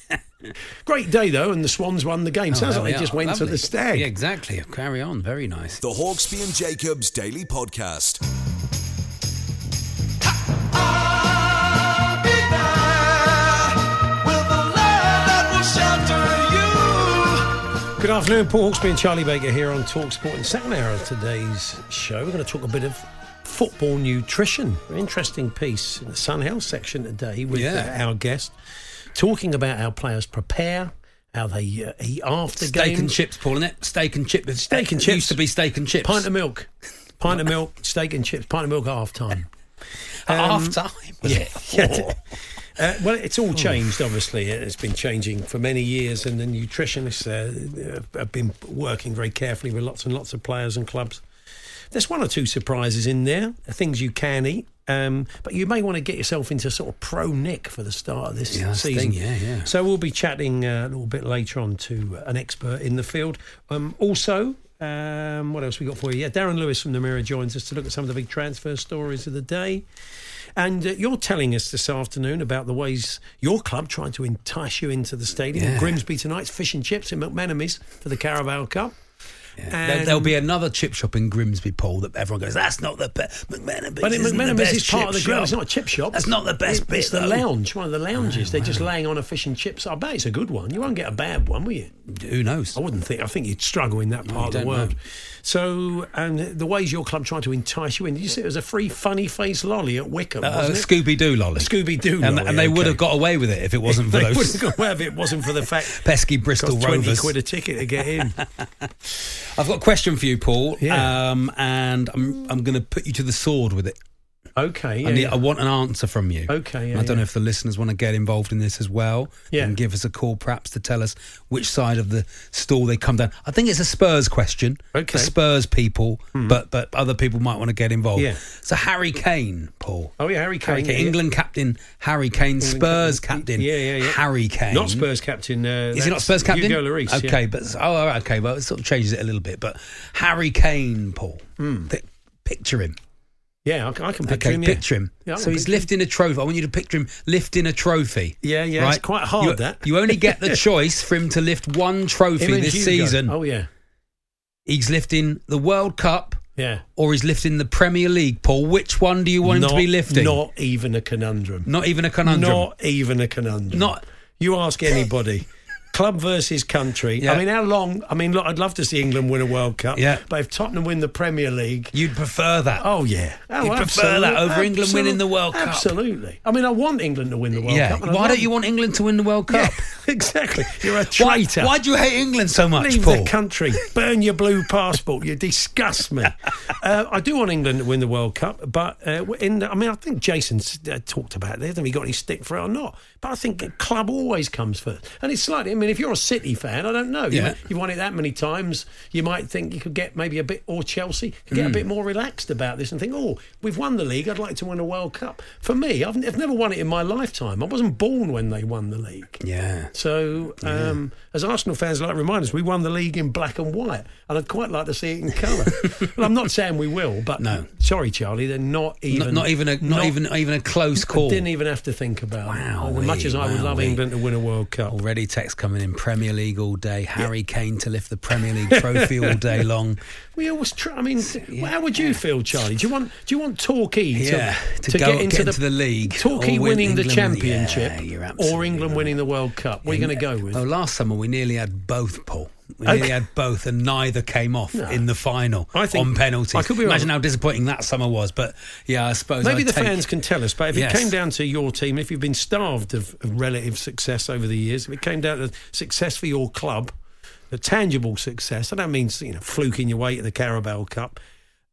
Great day though, and the Swans won the game. Sounds
Oh,
like
there
they
we
just
are.
went to the stag.
Yeah, exactly. Carry on. Very nice.
The Hawksbee and Jacobs Daily Podcast.
I'll be there with a love that will shelter you.
Good afternoon, Paul Hawksby and Charlie Baker here on Talksport. In the second hour of today's show, we're going to talk a bit of football nutrition. Interesting piece in the Sun Health section today with
Yeah.
uh, our guest talking about how players prepare, how they uh, eat after
Steak
games.
and chips, Paul, isn't it? Steak and chips.
Steak and chips.
used to be steak and chips.
Pint of milk. Pint of milk, steak and chips, pint of milk at half time.
At
Um,
half time. Was
yeah.
it?
Uh, well, it's all changed, obviously. It's been changing for many years, and the nutritionists uh, have been working very carefully with lots and lots of players and clubs. There's one or two surprises in there, things you can eat, um, but you may want to get yourself into sort of pro Nick for the start of this
Yeah,
season.
thing, yeah, yeah.
So we'll be chatting uh, a little bit later on to an expert in the field. Um, also, um, what else we got for you? Yeah, Darren Lewis from the Mirror joins us to look at some of the big transfer stories of the day. And uh, you're telling us this afternoon about the ways your club trying to entice you into the stadium.
Yeah.
Grimsby tonight's fish and chips in McMenemy's for the Carabao Cup.
There,
And-
there'll be another chip shop in Grimsby, Paul, that everyone goes, that's not the best. McMenemy's
But
McMenemy's
is part of the
shop."
It's not a chip shop.
That's not the best
It-
bit,
It's the
though.
lounge, one of the lounges. Oh, They're just laying on a fish and chips. I bet it's a good one. You won't get a bad one, will you?
Who knows?
I wouldn't think. I think you'd struggle in that part of the world.
know.
So, and the ways your club tried to entice you in. Did you see it was a free funny face lolly at Wycombe?
Uh? Scooby Doo lolly.
Scooby Doo,
And,
lolly,
and they would have got away with it if it wasn't for
they would have got away if it wasn't for the fact
pesky Bristol Rovers.
quid a ticket to get in.
I've got a question for you, Paul.
Yeah.
Um, and I'm, I'm going to put you to the sword with it.
Okay, yeah,
I, need,
yeah.
I want an answer from you.
Okay, yeah,
I don't know if the listeners want to get involved in this as well.
Yeah.
And give us a call, perhaps, to tell us which side of the stool they come down. I think it's a Spurs question
Okay.
for Spurs people, but but other people might want to get involved.
Yeah.
So Harry Kane, Paul.
Oh yeah, Harry Kane,
Harry Kane. England captain Harry Kane, Spurs
captain.
captain,
Yeah, yeah, yeah.
Harry Kane.
Not Spurs captain. Uh,
Is he not Spurs captain?
Hugo Lloris.
Okay, but oh, okay, well, it sort of changes it a little bit. But Harry Kane, Paul,
Hmm.
Pi- picture him.
Yeah, I, I can picture
Okay,
him. Yeah.
picture him.
Yeah,
so he's
picture him.
lifting a trophy. I want you to picture him lifting a trophy.
Yeah, yeah, it's quite hard,
You,
that.
you only get the choice for him to lift one trophy this
Hugo.
season.
Oh yeah,
He's lifting the World Cup
yeah.
or he's lifting the Premier League. Paul, which one do you want him to be lifting?
Not even a conundrum.
Not even a conundrum.
Not even a conundrum.
Not-
You ask anybody. Club versus country.
Yeah.
I mean, how long? I mean, look, I'd love to see England win a World Cup.
Yeah.
But if Tottenham win the Premier League,
You'd prefer that.
oh yeah, oh,
You'd prefer that over England winning the World Cup.
Absolutely. I mean, I want England to win the World
yeah.
Cup.
Why don't you want England to win the World Cup?
exactly. You're a traitor.
why do you hate England so much,
Leave
Paul?
the country. Burn your blue passport. You disgust me. uh, I do want England to win the World Cup, but uh, in I mean, I think Jason's uh, talked about this. Have he got any stick for it or not? But I think club always comes first, and it's slightly. I mean, if you're a City fan, I don't know. You
Yeah.
might- You've won it that many times. You might think you could get maybe a bit, or Chelsea could
Hmm.
get a bit more relaxed about this and think, oh, we've won the league. I'd like to win a World Cup. For me, I've, I've never won it in my lifetime. I wasn't born when they won the league.
yeah.
So, um, as Arsenal fans like to remind us, we won the league in black and white, and I'd quite like to see it in colour. well, I'm not saying we will, but
No.
sorry, Charlie, they're not even
Not, not even a not, even even a close
I
call.
didn't even have to think about
Wow,
it. As much as I would love. England to win a World Cup.
Already text coming in Premier League all day. Harry Kane to lift the Premier League trophy all day long.
We always try. I mean, how would you feel, Charlie? Do you want do you want Torquay to,
Yeah, to go-
get into
get
the,
into the league
Torquay
or win
winning the championship,
Yeah,
or England
right.
winning the World Cup? What are you going to go with?
Oh, last summer we nearly had both, Paul. We
Okay.
nearly had both, and neither came off
No.
in the final
I think-
on penalties.
I could be wrong.
Imagine how disappointing that summer was. But yeah, I suppose
Maybe
I'd
the
take-
fans can tell us, but if
Yes.
it came down to your team, if you've been starved of, of relative success over the years, if it came down to success for your club, the tangible success, I don't mean you know fluking your way to the Carabao Cup.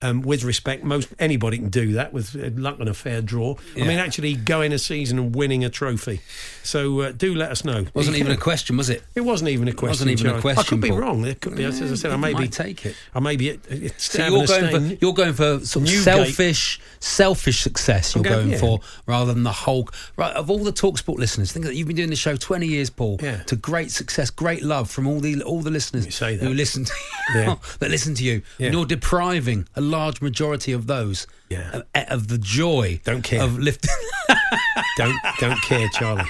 Um, with respect, most anybody can do that with uh, luck and a fair draw. I mean, actually going a season and winning a trophy. So uh, do let us know.
Wasn't even a question, was it?
It wasn't even a question.
It Wasn't even a
Charlie. I could be
Paul.
wrong. It could be. As I said, I may be.
take it.
I may be. It, it's
So you're going for you're going for sort of selfish, selfish success. You're
I'm going- yeah.
for rather than the whole. Right of all the Talksport listeners, think that you've been doing the show 20 years, Paul.
Yeah.
To great success, great love from all the all the listeners
You say that.
who listen to
Yeah.
that listen to you.
Yeah.
And you're depriving a large majority of those
Yeah.
of, eh, of the joy
Don't care.
of lifting.
don't don't care, Charlie.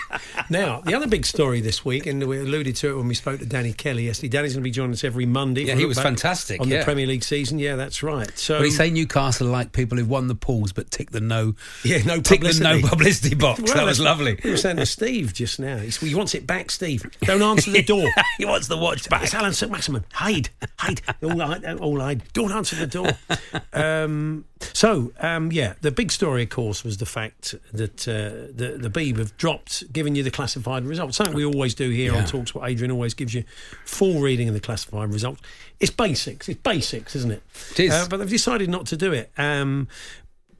Now, the other big story this week, and we alluded to it when we spoke to Danny Kelly yesterday. Danny's going to be joining us every Monday.
Yeah, he was fantastic,
on the Premier League season. Yeah, that's right. So
But he say Newcastle like people who've won the pools but tick the no.
Yeah, no
tick
publicity.
the no publicity box.
Well,
that was lovely.
We were saying to Steve just now. He wants it back, Steve. Don't answer the door.
he wants the watch back.
It's Alan St. Maximin. Hide, hide. All hide, all hide. Don't answer the door. Um, so, um, yeah, the big story, of course, was the fact that uh, the the Beeb have dropped giving you the classified results. Something we always do here on
Yeah.
Talks. What Adrian always gives you full reading of the classified results. It's basics. It's basics, isn't it?
It is.
Uh, but they've decided not to do it. Um,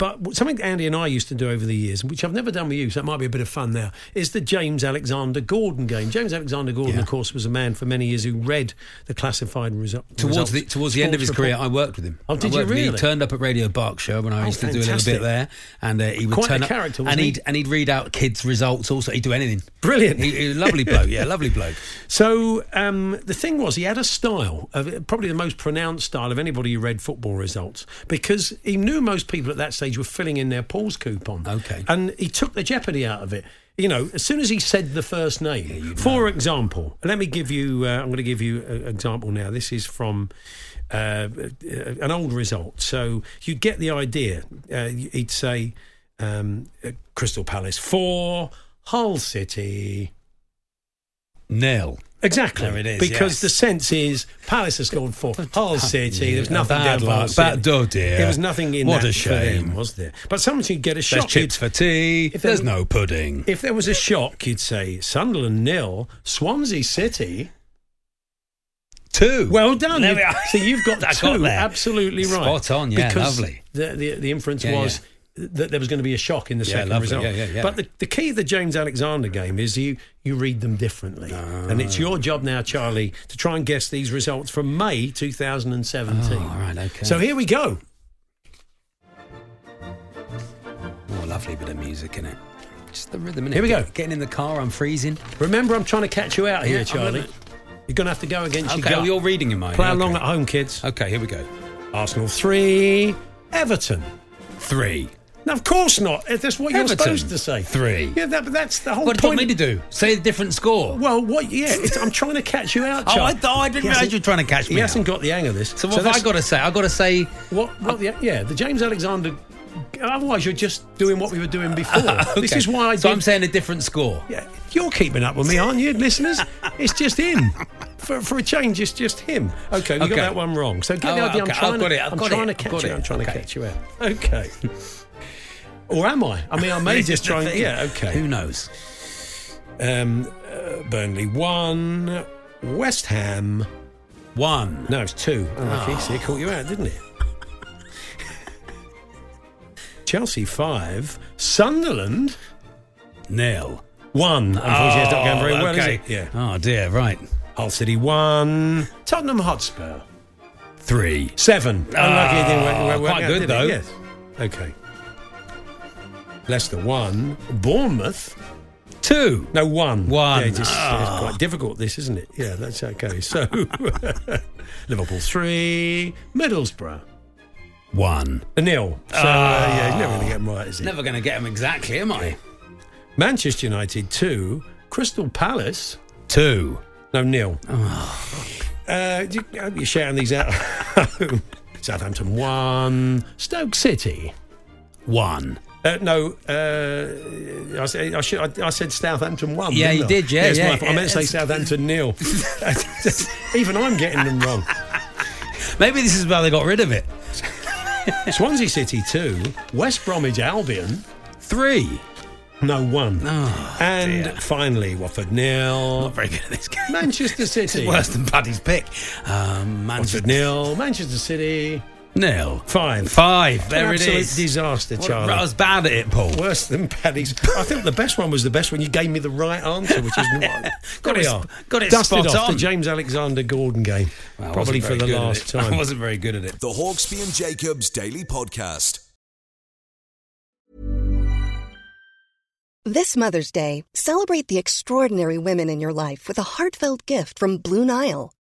but something Andy and I used to do over the years, which I've never done with you, so it might be a bit of fun now, is the James Alexander Gordon game. James Alexander Gordon,
Yeah.
of course, was a man for many years who read the classified resu- results.
Towards the towards the end of his
Sports
career. I worked with him.
Oh, did you
worked with him.
really?
He turned up at Radio Berkshire when I
Oh,
used to do a little bit there, and uh, he would
Quite
turn
a
up
character,
and
he?
he'd and he'd read out kids' results. Also, he'd do anything.
Brilliant.
He, he lovely bloke. Yeah, lovely bloke.
So um, the thing was, he had a style, of, probably the most pronounced style of anybody who read football results, because he knew most people at that stage were filling in their Paul's coupon.
Okay.
And he took the jeopardy out of it. You know, as soon as he said the first name, for example, let me give you, uh, I'm going to give you an example now. This is from uh, uh, an old result. So you'd get the idea. Uh, he'd say um, uh, Crystal Palace for Hull City.
Nil.
Exactly.
There it is,
Because
yes.
the sense is Palace has scored for Hull uh, City. There was nothing
bad
down
luck. Bad- oh dear.
There was nothing in
What
that
a
for them,
shame.
was there? But sometimes you'd get a shock.
There's chips for tea.
If
There's
there-
no pudding.
If there was a shock, you'd say Sunderland nil, Swansea City.
Two.
Well done.
There we are.
So you've got two.
got
absolutely right.
Spot on, yeah,
Because
lovely.
The, the, the inference
Yeah,
was that there was going to be a shock in the
Yeah,
second
lovely.
result.
Yeah, yeah, yeah.
But the, the key of the James Alexander game is you, you read them differently. Ah. And it's your job now, Charlie, to try and guess these results from May 2017.
Oh, all right, okay.
So here we go.
Oh, lovely bit of music in it. Just the rhythm. innit?
Here we go.
Getting in the car, I'm freezing.
Remember, I'm trying to catch you out here,
Yeah,
Charlie. You're going to have to go against
Okay,
your gut.
well, you're reading in mine.
Play
okay.
along at home, kids.
Okay, here we go.
Arsenal 3, Everton.
Three.
No, of course not. That's what you're supposed to say.
Three.
Yeah, that, but that's the whole point.
What do you want me to do? Say a different score.
Well, what? Yeah, I'm trying to catch you out.
Oh, I thought I didn't realise you were trying to catch me.
He
me
hasn't got the hang of this.
So what have I got to say? I've got to say.
What? what the, yeah, the James Alexander. Otherwise, you're just doing what we were doing before. This
Okay.
is why I
So
did.
I'm saying a different score.
Yeah, you're keeping up with me, aren't you, listeners? It's just him. For, for a change, it's just him. Okay, we
Okay.
got that one wrong. So get
Oh,
the idea.
okay,
I'm trying
I've got
to,
it, I've
I'm
got
trying
it,
to catch you.
it.
I'm trying to catch you out. Okay. Or am I? I mean, I may just try and. Yeah, okay.
Who knows?
Um, uh, Burnley one, West Ham.
One.
No, it's two. Unlucky. See, it caught you out, didn't it? Chelsea five, Sunderland
Nil.
one. Unfortunately, it's not going very
Oh,
well,
okay.
is it? Yeah.
Oh dear. Right.
Hull City one, Tottenham Hotspur
Three.
seven. Unlucky, it didn't work, work, work
quite
out,
good, though.
Yes. Okay. Leicester one, Bournemouth.
Two.
No, one.
One.
Yeah, it's, just,
Ah.
it's quite difficult, this, isn't it? Yeah, that's okay. So, Liverpool three, Middlesbrough
One.
a nil. So, uh, yeah, never going to get them right, is he?
Never going to get them exactly, am I?
Manchester United two, Crystal Palace
Two.
no nil.
Oh.
Uh, you, I hope you're shouting these out. Southampton one, Stoke City.
One.
Uh, no, uh, I, said, I, should, I, I said Southampton won.
Yeah, you
I?
did, yeah,
my
yeah.
I meant to say
yeah.
Southampton nil. Even I'm getting them wrong.
Maybe this is why they got rid of it.
Swansea City two, West Bromwich Albion
Three.
no one,
Oh,
and
dear.
finally Watford nil,
Not very good at this game.
Manchester City
worse than Paddy's pick. Um,
Watford
Manchester.
nil, Manchester City
Nil.
Five.
Five. There
An
it
absolute
is.
disaster,
What-
Charlie.
I was bad at it, Paul.
Worse than Paddy's. I think the best one was the best when you gave me the right answer, which is what.
Got
There we
it
are.
got it
Dusted
spot
off the. James Alexander Gordon game,
Well, I
probably
wasn't
for the
good at
last
it.
time.
I wasn't very good at it.
The Hawksbee and Jacobs Daily Podcast.
This Mother's Day, celebrate the extraordinary women in your life with a heartfelt gift from Blue Nile.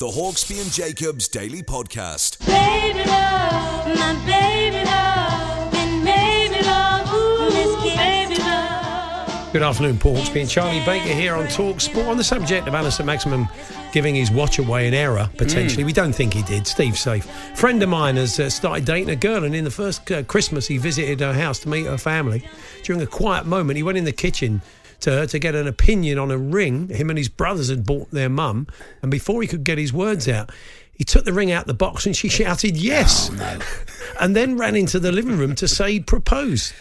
The Hawksbee and Jacobs Daily Podcast.
Baby love, my baby love, and baby love, ooh, baby love.
Good afternoon, Paul Hawksbee and Charlie Baker here on Talk Sport. On the subject of Alan St Maximin giving his watch away in error, potentially. We don't think he did. Steve's safe. Friend of mine has uh, started dating a girl, and in the first uh, Christmas, he visited her house to meet her family. During a quiet moment, he went in the kitchen to her to get an opinion on a ring him and his brothers had bought their mum. And before he could get his words out, he took the ring out the box and she shouted yes. Oh, and then ran into the living room to say he'd proposed.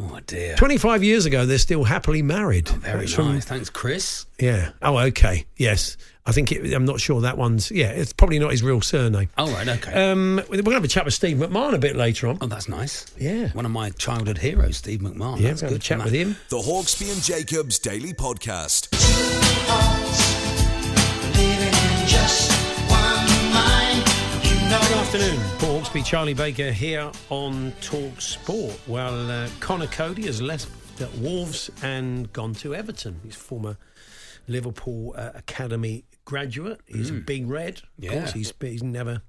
Oh dear.
25 years ago, they're still happily married.
Oh, very
It's
nice.
from-
Thanks, Chris.
yeah. Oh, okay. Yes. I think it, I'm not sure that one's. Yeah, it's probably not his real surname.
All right, okay.
Um, we're going to have a chat with Steve McMahon a bit later on.
Oh, that's nice.
Yeah.
One of my childhood heroes, Steve McMahon.
yeah,
That's
we're
good
to chat with
that.
him.
The Hawksbee and Jacobs Daily Podcast.
Good afternoon. Paul Hawksbee, Charlie Baker here on Talk Sport. Well, uh, Conor Coady has left at Wolves and gone to Everton. He's former Liverpool uh, Academy graduate. He's a big red. Of
Yeah.
course, he's, he's never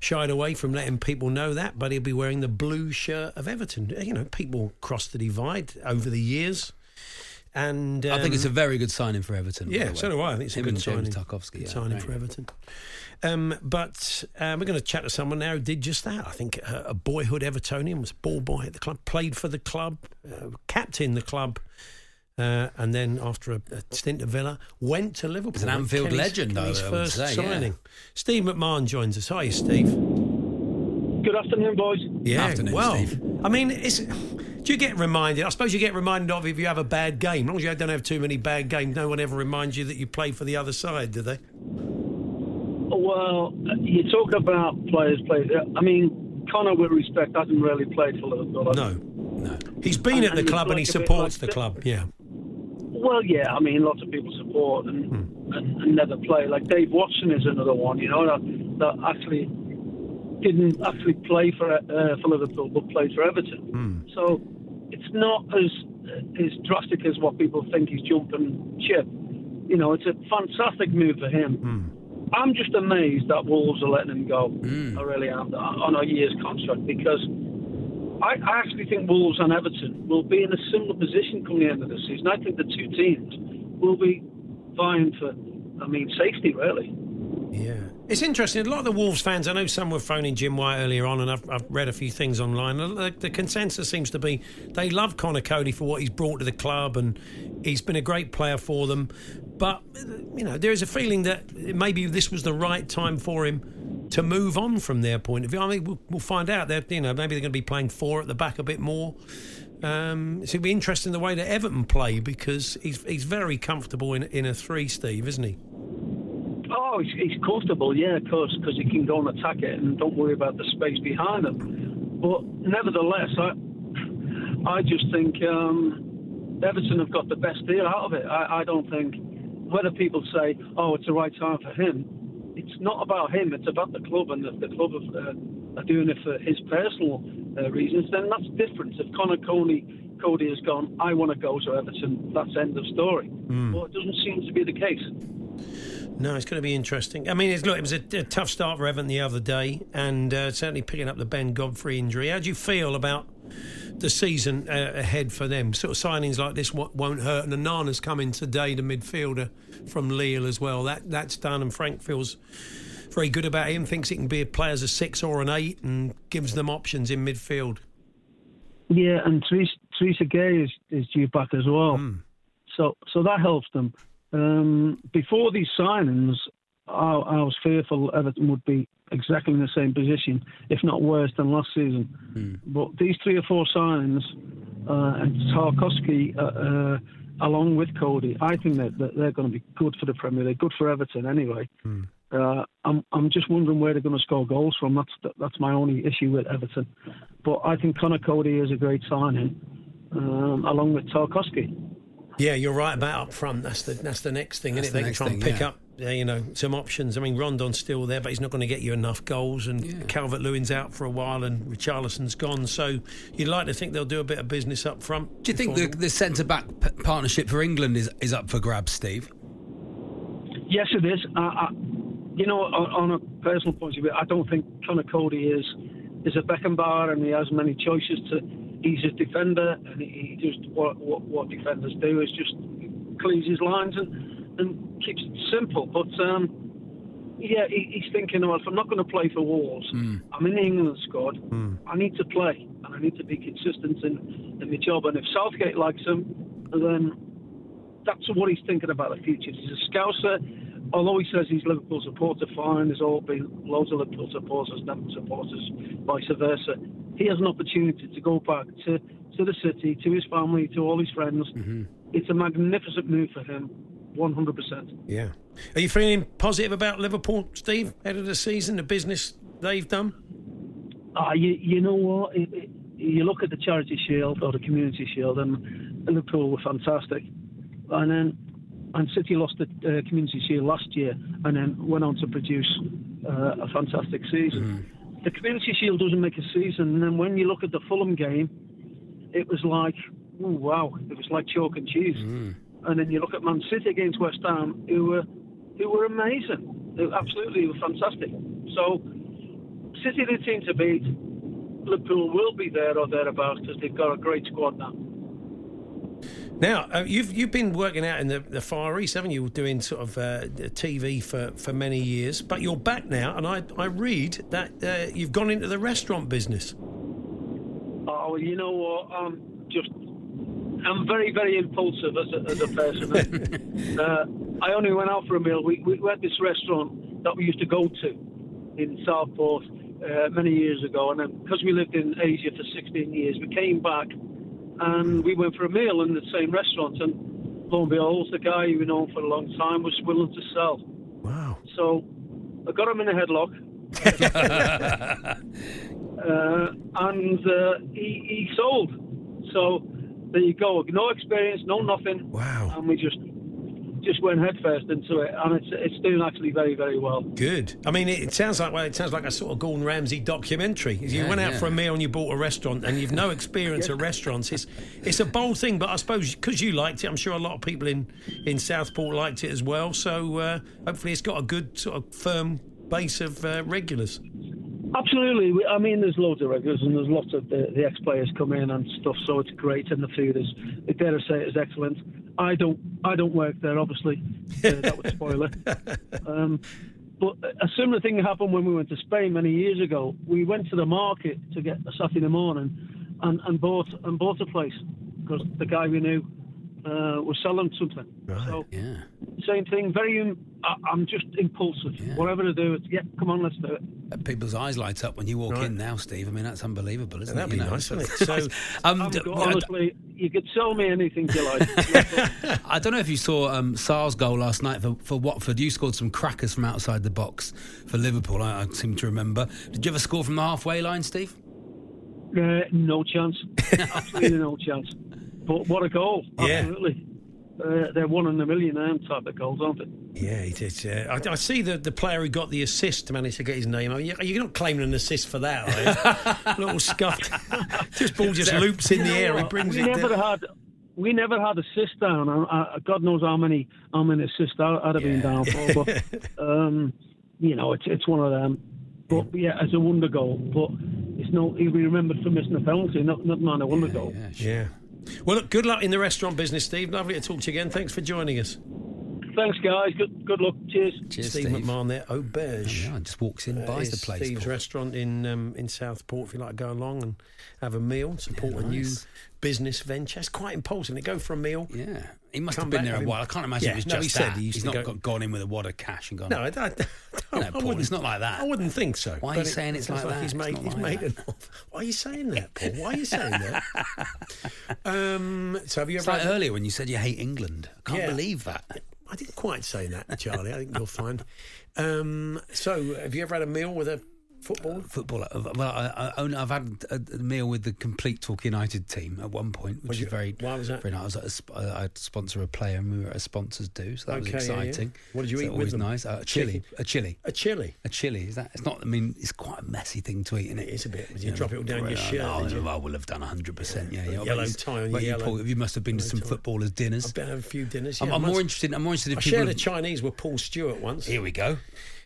shied away from letting people know that, but he'll be wearing the blue shirt of Everton. You know, people cross the divide over the years. And
I think it's a
um,
very good signing for Everton.
yeah, so do I. I think it's a good signing. Good
yeah,
signing
very
for. Everton. Um, but uh, we're going to chat to someone now who did just that. I think uh, a boyhood Evertonian was a ball boy at the club, played for the club, uh, captained the club, uh, and then after a, a stint at Villa, went to Liverpool.
He's an
Went
Anfield
Kenny's-
legend,
Kenny's
I would
first
say, yeah.
signing. Steve McMahon joins us. Hi, Steve.
Good afternoon, boys.
Yeah,
Afternoon,
well,
Steve.
I mean, it's, do you get reminded? I suppose you get reminded of if you have a bad game. As long as you don't have too many bad games, no one ever reminds you that you play for the other side, do they?
Well, you talk about players played. I mean, Conor, with respect, hasn't really played for Liverpool. has he?
No,
no.
He's been
And-
at the
and
club
it's
and he
like a bit
supports
like
the
the-
club. Yeah,
Well, yeah. I mean, lots of people support and, hmm. and, and never play. Like Dave Watson is another one. You know that that actually didn't actually play for uh, for Liverpool, but played for Everton. Hmm. So it's not as as drastic as what people think. He's jumping ship. You know, it's a fantastic move for him. Hmm. I'm just amazed that Wolves are letting him go. I really am on a year's contract because I, actually think Wolves and Everton will be in a similar position come the end of the season. I think the two teams will be vying for, I mean, safety really.
yeah. It's interesting. A lot of the Wolves fans, I know some were phoning Jim White earlier on, and I've, I've read a few things online. The, the consensus seems to be they love Conor Coady for what he's brought to the club, and he's been a great player for them. But you know, there is a feeling that maybe this was the right time for him to move on from their point of view. I mean, we'll, we'll find out. That you know, maybe they're going to be playing four at the back a bit more. Um, it's be interesting the way that Everton play because he's he's very comfortable in in a three, Steve, isn't he?
Oh, he's, he's comfortable, yeah, of course, because he can go and attack it and don't worry about the space behind him. But nevertheless, I I just think um, Everton have got the best deal out of it. I, I don't think whether people say, oh, it's the right time for him. It's not about him. It's about the club, and if the club have, uh, are doing it for his personal uh, reasons, then that's different. If Conor Coady Coady has gone, I want to go to Everton. That's end of story.
Hmm.
Well, it doesn't seem to be the case.
No, it's going to be interesting. I mean, it's, look, it was a, a tough start for Everton the other day, and uh, certainly picking up the Ben Godfrey injury. How do you feel about the season uh, ahead for them? Sort of signings like this wo- won't hurt. And Onana's coming today, the midfielder from Lille as well. That that's done, and Frank feels very good about him. Thinks he can be a player as a six or an eight, and gives them options in midfield.
Yeah, and Idrissa, Idrissa Gueye is, is due back as well. So so that helps them. Um, before these signings, I, I was fearful Everton would be exactly in the same position, if not worse than last season. But these three or four signings, uh, and Tarkowski, uh, uh, along with Coady, I think that, that they're going to be good for the Premier League, They're good for Everton anyway. Uh, I'm I'm just wondering where they're going to score goals from. That's that's my only issue with Everton. But I think Conor Coady is a great signing, um, along with Tarkowski.
Yeah, you're right about up front. That's the that's the next thing,
That's
isn't
the?
They can
next
try and pick
yeah.
up, uh, you know, some options. I mean, Rondon's still there, but he's not going to get you enough goals. And Calvert Lewin's out for a while, and Richarlison's gone. So you'd like to think they'll do a bit of business up front.
Do you think the, the centre back p- partnership for England is, is up for grabs, Steve?
Yes, it is. I, I, you know, on, on a personal point of view, I don't think Conor Coady is is a Beckenbauer and he has many choices to. He's a defender and he, just what, what what defenders do is just cleans his lines and and keeps it simple. But um, yeah, he, he's thinking, well, if I'm not going to play for Wolves, I'm in the England squad. I need to play and I need to be consistent in in my job. And if Southgate likes him, then that's what he's thinking about the future. He's a scouser. Although he says he's Liverpool supporter, fine. There's all been loads of Liverpool supporters, Never supporters, vice versa. He has an opportunity to go back to, to the city, to his family, to all his friends. It's a magnificent move for him, 100%.
Yeah. Are you feeling positive about Liverpool, Steve, ahead of the season, the business they've done?
Ah, you, you know what? It, it, you look at the Charity Shield or the Community Shield, and Liverpool were fantastic. And then and City lost the uh, Community Shield last year, and then went on to produce uh, a fantastic season. The Community Shield doesn't make a season, and then when you look at the Fulham game, it was like, oh, wow, it was like chalk and cheese. Mm. And then you look at Man City against West Ham, who were who were amazing, they were absolutely were fantastic. So City the team to beat. Liverpool will be there or thereabouts because they've got a great squad now.
Now, uh, you've you've been working out in the, the Far East, haven't you? Doing sort of uh, TV for, for many years, but you're back now, and I, I read that uh, you've gone into the restaurant business.
Oh, you know what? I'm just, I'm very, very impulsive as a, as a person. uh, I only went out for a meal. We, we had this restaurant that we used to go to in Southport uh, many years ago, and because we lived in Asia for 16 years, we came back and we went for a meal in the same restaurant. And lo and behold, the guy we known for a long time was willing to sell.
Wow.
So I got him in a headlock. uh, and uh, he, he sold. So there you go. No experience, no nothing.
Wow.
And we just just went headfirst into it, and it's it's doing actually very very well.
Good. I mean, it, it sounds like well, it sounds like a sort of Gordon Ramsay documentary. You
Yeah,
went out
yeah.
for a meal and you bought a restaurant, and you've no experience of restaurants. It's it's a bold thing, but I suppose because you liked it, I'm sure a lot of people in in Southport liked it as well. So uh, hopefully, it's got a good sort of firm base of uh, regulars.
Absolutely. I mean, there's loads of regulars and there's lots of the, the ex-players come in and stuff, so it's great, and the food is, I dare I say, it is excellent. I don't, I don't work there, obviously. Uh, that would spoil it. Um, but a similar thing happened when we went to Spain many years ago. We went to the market to get a Saturday morning, and, and bought and bought a place because the guy we knew uh, was selling something. So
yeah.
same thing. Very, um, I, I'm just impulsive. Whatever to do, it's yeah, come on, let's do it.
People's eyes light up when you walk
Right.
in now, Steve. I mean, that's unbelievable, isn't
That'd
it?
be
You know,
nice,
so-
wouldn't it? So-
um,
I'm
d-
go-
well, I d-
honestly, you could sell me anything you like.
I don't know if you saw um, Sarr's goal last night for, for Watford. You scored some crackers from outside the box for Liverpool. I, I seem to remember. Did you ever score from the halfway line, Steve?
Uh, no chance. Absolutely no chance. But what a goal.
Yeah.
Absolutely. Uh, they're one in a million um, type of goals, aren't they?
Yeah, he did. I, I see the, the player who got the assist managed to get his name. I mean, you- you're not claiming an assist for that, are you? Little scuffed. just ball just loops in the air. He brings
we
it
never
down.
had we never had assists down. I, I, God knows how many how many assists I, I'd have been down for. But um, you know, it's it's one of them. But yeah, it's a wonder goal. But it's not He'll be remembered for missing a penalty, not not mind a wonder goal.
Yeah. Well, look, good luck in the restaurant business, Steve. Lovely to talk to you again. Thanks for joining us.
Thanks, guys. Good good luck. Cheers.
Cheers,
Steve,
Steve.
McMahon there, Auberge.
Yeah, just walks in, buys the place.
Steve's
Paul.
restaurant in um, in Southport. If you like to go along and have a meal, support a new business venture. It's quite impulsive. They go for a meal.
Yeah, he must
Come
have been there a while. I can't imagine
Yeah,
it was
no,
just
he said
that.
he used
He's not
go-
got, gone in with a wad of cash and gone.
No, I, I, I,
You
I
Paul,
wouldn't-
it's not like that.
I wouldn't think so.
Why are
but
you saying it's
sounds
like that?
He's made, he's
like
made enough. Why are you saying that, Paul? Why are you saying that? um, so have you
It's
ever?
like earlier when you said you hate England. I can't
Yeah.
believe that.
I didn't quite say that, Charlie. I think you'll find. Um, so, have you ever had a meal with a footballer?
Football. uh, Well, I, I own, I've had a, a meal with the complete Torquay United team at one point, which
you-
is very.
why was that?
Very nice. I was at a I'd sponsor a player, and we were as sponsors do, so that
Okay,
was
yeah, yeah.
exciting.
What did you
So
eat with
Always
them?
nice. Uh, a chili.
Chicken?
A chili.
A chili.
A chili. Is that? It's not. I mean, it's quite a messy thing to eat, isn't it?
It is a bit. Did you drop it all down your shirt?
No,
you?
I will have done hundred percent. Yeah,
A
yeah.
yellow tie on
you,
yellow-
Paul, you must have been to some
tie.
footballers' dinners.
I've been had a few dinners.
I'm, I'm more interested. I'm more interested
I shared a Chinese with Paul Stewart once.
Here we go.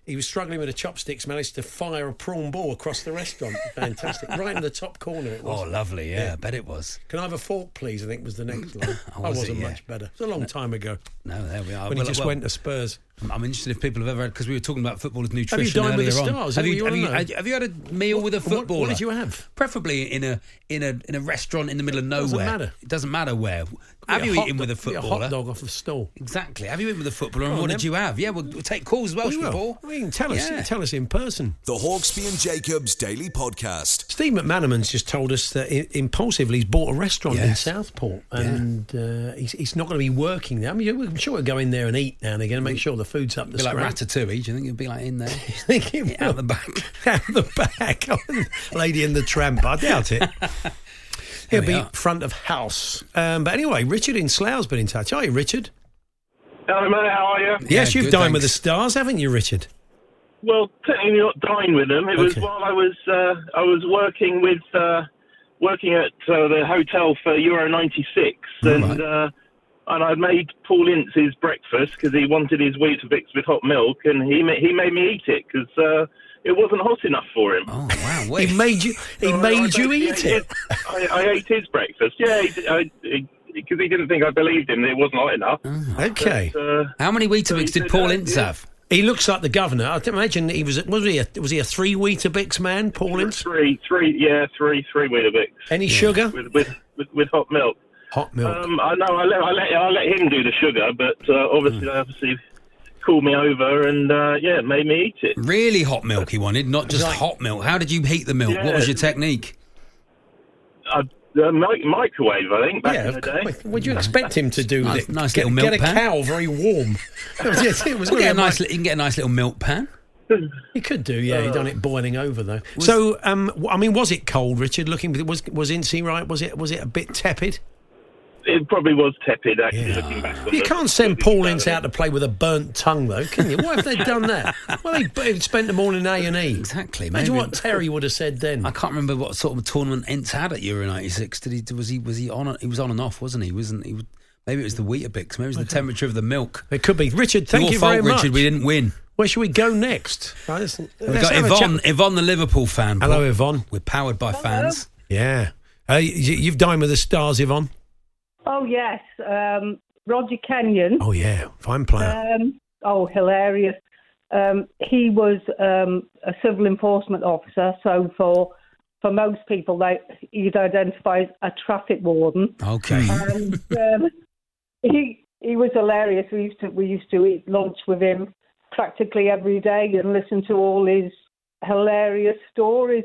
He was struggling with the chopsticks, managed to fire a prawn ball across the restaurant. Fantastic. right in the top corner it was.
Oh, lovely. Yeah, I bet it was.
Can I have a fork, please? I think was the next line.
Oh,
I
was it?
wasn't
Yeah.
much better. It was a long time ago.
No, there we are.
When
Well,
he just
well,
went to Spurs.
I'm- I'm interested if people have ever had because we were talking about footballers' nutrition
dined with
earlier
the
on.
stars?
Have
Is
you, have,
you
you, had, have you had a meal with a
What- what
footballer?
did you have?
Preferably in a in a in a restaurant in the middle of nowhere.
Doesn't matter.
It doesn't matter where. Have you
hot
eaten with a
dog- be
footballer?
hot dog off the stall.
Exactly. Have you eaten with a footballer? And what
then.
did you have? Yeah, we'll, we'll take calls as well,
We
shall we,
will.
Paul?
Well, can tell us.
Yeah.
Tell us in person.
The Hawksbee and Jacobs Daily Podcast.
Steve McManaman's just told us that i- impulsively he's bought a restaurant in Southport and uh, he's, he's not going to be working there. I mean, I'm sure we'll go in there and eat now and again and make sure the food's up to
Be like
scratch.
Ratatouille. Do you think it'd be like in there?
think it
out the back.
out the back. Lady in the Tramp. I doubt it. He'll be
are.
front of house. Um, but anyway, Richard in Slough's been in touch. Are you, Richard?
Hello, mate. How are you?
Yes,
Yeah,
you've
good,
dined with the stars, haven't you, Richard?
Well, technically not dine with them. It was while I was uh, I was working with uh, working at uh, the hotel for Euro '96, and uh, and I made Paul Ince his breakfast because he wanted his wheat Weetabix with hot milk, and he ma- he made me eat it because uh, it wasn't hot enough for him.
Oh wow!
He made you. He
So
made
I
you
basically
eat
ate
it.
his- I, I ate his breakfast. Yeah, because he didn't think I believed him that it wasn't hot enough.
Okay.
But, uh,
How many Weetabix
he
did Paul
uh,
Ince
yeah.
have?
He looks like the governor. I imagine he was. Was he a, was he a three Weetabix man, Paul Ince?
Three, three, yeah, three, three Weetabix.
Any sugar?
with with with, with hot milk.
Hot milk.
Um, I know. I let I let I let him do the sugar, but uh, obviously,
Hmm.
obviously, called me over and uh, yeah, made me eat it.
Really hot milk he wanted, not just
Right.
hot milk. How did you heat the milk? What was your technique?
I, uh, microwave, I think, back
yeah,
in the day.
course. Would you expect him to do
Nice-
that?
nice
get,
little milk
get a
pan.
cow very warm. yes, it was
You can, get a nice, li- you can get a nice little milk pan.
He could do, yeah. He
Uh,
done it boiling over though. so, um, w- I mean, was it cold, Richard? Looking, was was Incy right? Was it was it a bit tepid?
It probably was tepid, actually,
Yeah.
looking back.
You
the-
can't send
the-
Paul Ince out to play with a burnt tongue, though, can you? Why have they done that? Well, they they spent them all in A and E.
Exactly.
Imagine
maybe-
what Terry would have said then.
I can't remember what sort of tournament Ince had at Euro '96. Did he? Was he? Was he on? He was on and off, wasn't he? Wasn't he? Maybe it was the Weetabix. Maybe it was the temperature of the milk.
It could be. Richard, thank
Your
you
fault,
very much.
Richard. We didn't win.
Where should we go next? Right,
We've got
have a
Yvonne. Yvonne, the Liverpool fan.
Hello,
Paul.
Yvonne.
We're powered by fans.
Yeah. Uh, you, you've dined with the stars, Yvonne.
Oh yes, um, Roger Kenyon.
Oh yeah, fine player.
Um, oh, hilarious. Um, he was um, a civil enforcement officer, so for for most people, they he'd identify as a traffic warden.
Okay.
And um, he he was hilarious. We used to we used to eat lunch with him practically every day and listen to all his hilarious stories.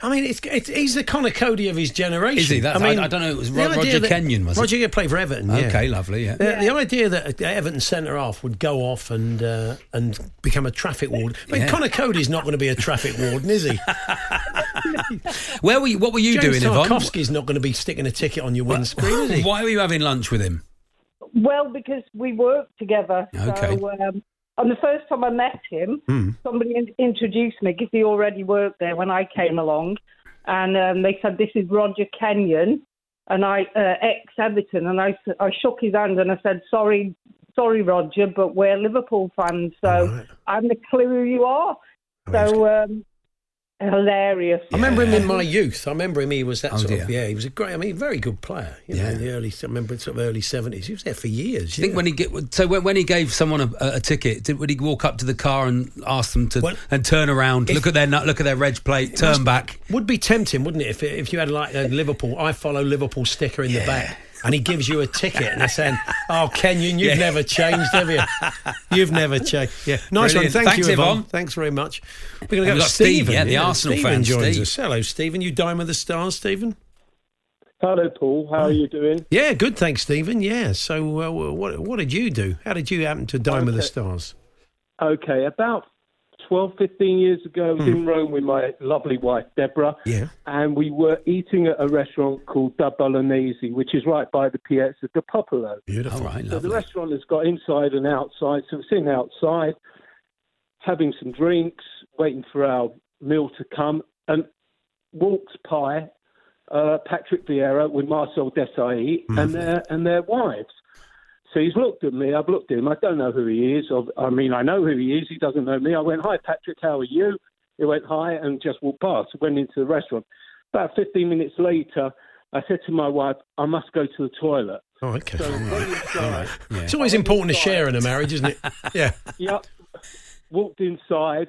I mean, it's, it's he's the Conor Coady of his generation.
Is he? That- I- I don't know, it was
the
Ro-
idea
Roger
that-
Kenyon, was it?
Roger Kenyon played for Everton. yeah.
Okay, lovely, yeah.
The, the idea that Everton centre half would go off and uh, and become a traffic warden. I mean,
Yeah.
Conor Coady's not going to be a traffic warden, is he?
Where were you, what were you
James
doing, Yvonne?
Tarkowski's not going to be sticking a ticket on your windscreen, is he?
Why were you having lunch with him?
Well, because we worked together.
Okay.
So, um, and the first time I met him,
Hmm.
somebody in- introduced me because he already worked there when I came along, and um, they said this is Roger Kenyon, and I uh, ex Everton, and I I shook his hand and I said sorry. Sorry, Roger, but we're Liverpool fans, so I haven't a clue who you are. So um, hilarious.
I remember him in my youth. I remember him. He was that
Oh,
sort
dear.
of yeah. He was a great. I mean, very good player. You know,
Yeah.
in the early. I remember sort of early seventies. He was there for years.
Do you think when he get so when, when he gave someone a, a ticket, did, would he walk up to the car and ask them to and turn around,
if-
look at their nu- look at their reg plate, turn
must-
back?
Would be tempting, wouldn't it, if if you had like a Liverpool, I follow Liverpool sticker in the back, and he gives you a ticket, and they're saying, "Oh, Kenyon, you've
Yeah.
never changed, have you? You've never changed." Yeah, nice
Brilliant.
one. Thank
Thanks,
you, Yvonne.
Yvonne.
Thanks very much. We're going to go to
got Steve,
Stephen.
yeah, the Arsenal
Stephen
fan,
joins
Steve.
us. Hello, Stephen. You dine with the stars, Stephen?
Hello, Paul. How are you doing?
Yeah, good. Thanks, Stephen. Yeah. So, uh, what what did you do? How did you happen to dine with the stars?
Okay, about 12, 15 years ago, I was in Rome with my lovely wife, Deborah.
Yeah.
And we were eating at a restaurant called Da Bolognese, which is right by the Piazza del Popolo.
Beautiful.
All right,
So the restaurant has got inside and outside. So we're sitting outside, having some drinks, waiting for our meal to come, and walks by uh, Patrick Vieira with Marcel Desailly and their and their wives. So he's looked at me. I've looked at him. I don't know who he is. I mean, I know who he is. He doesn't know me. I went, "Hi, Patrick. How are you?" He went, "Hi," and just walked past. Went into the restaurant. About 15 minutes later, I said to my wife, "I must go to the toilet."
Oh, okay.
So
All
went
right.
inside.
All right. It's always important to share in a marriage, isn't it? Yeah.
Yep. Walked inside,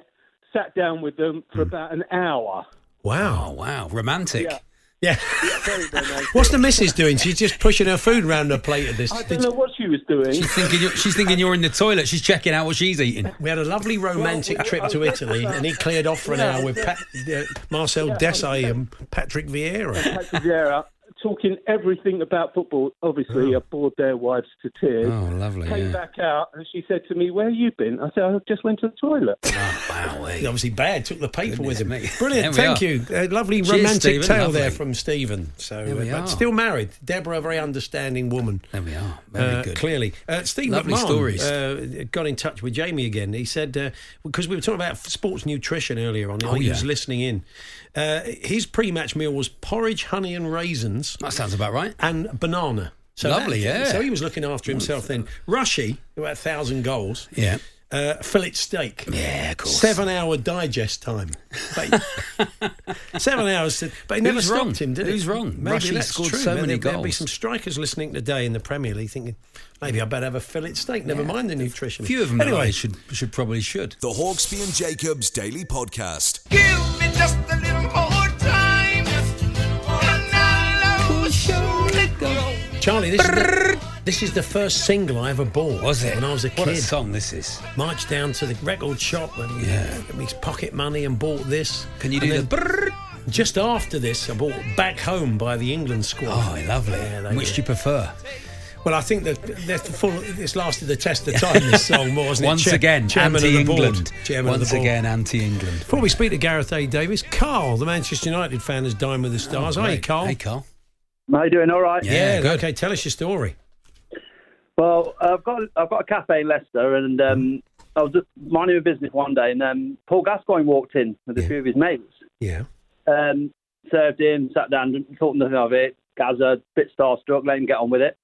sat down with them for hmm. about an hour.
Oh, wow.
Oh, wow. Romantic.
Yeah.
Yeah.
Very romantic.
What's the missus doing? She's just pushing her food around her plate at this.
I don't know what she was doing.
She's thinking, you're, she's thinking you're in the toilet. She's checking out what she's eating.
We had a lovely romantic trip to Italy, and he cleared off for an hour with Pat, uh, Marcel Desailly and Patrick Vieira.
Patrick Vieira talking everything about football. Obviously, I bored their wives to tears.
Oh, lovely.
Came
Yeah.
back out and she said to me, "Where you been?" I said, "I just went to the toilet."
Oh, Wow.
He's obviously bad. Took the paper with him.
me.
Brilliant. Thank
are.
you. A lovely
Cheers,
romantic
Stephen.
tale
Lovely.
there from Stephen. So, uh, but still married. Deborah, a very understanding woman.
There we are. Very
Uh,
good.
Clearly, uh, Steve
Lovely
McMahon,
stories.
Uh, got in touch with Jamie again. He said uh, because we were talking about sports nutrition earlier on.
Oh,
he
yeah.
was listening in. Uh, his pre-match meal was porridge, honey, and raisins,
That sounds about right.
and banana. So
Lovely,
that-
yeah.
So he was looking after himself then. Rushy, who had a thousand goals.
Yeah.
Uh, fillet steak.
Yeah, of course.
Seven hour digest time. Seven hours. To, but he never
Who's
stopped
wrong?
him, did
Who's wrong?
Maybe
Rushy
that's
scored
true.
so
Maybe
many
There'll be some strikers listening today in the Premier League thinking, maybe I better have a fillet steak. Never mind the nutrition.
A few of them
Anyway,
anyway. should should probably should.
The Hawksbee and Jacobs Daily Podcast.
Give me just a little more time. And I'll surely go.
Charlie, this is, the, this is the first single I ever bought.
Was it?
When I was a kid.
What a song this is.
Marched down to the record shop and
Yeah.
got me his pocket money and bought this.
Can you
And
do
then
the brrrr?
Just after this, I bought Back Home by the England squad.
Oh, lovely.
Yeah,
Which do you prefer?
Well, I think that that's the full, it's lasted the test of time. This song, more wasn't
Once
it? Cha-
again,
chairman of the
anti-England.
board.
Once
of the board.
again, anti-England.
Before we speak to Gareth A. Davis, Carl, the Manchester United fan, has dined with the stars.
Oh,
Hi,
great.
Carl.
Hey, Carl.
How you doing? All right.
Yeah, good.
Okay, tell us your story.
Well, I've got I've got a cafe in Leicester, and um, I was just minding my business one day, and um, Paul Gascoigne walked in with a few of his mates.
Yeah.
Um, served in, sat down, thought nothing of it. Gaza, bit starstruck, let him get on with it.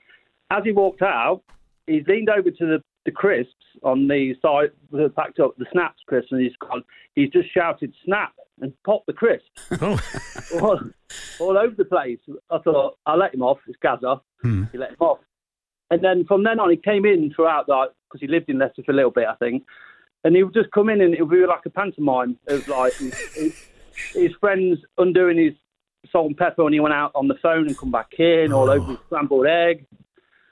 As he walked out, he leaned over to the, the crisps on the side, the packed up the snaps crisps, and he's gone. He's just shouted "snap" and popped the crisps
Oh,
all, all over the place. I thought I'll let him off. It's Gaza.
Hmm.
He let him off, and then from then on, he came in throughout that because he lived in Leicester for a little bit, I think. And he would just come in and it would be like a pantomime of like his, his, friends undoing his salt and pepper when he went out on the phone and come back in, all over his oh. scrambled egg.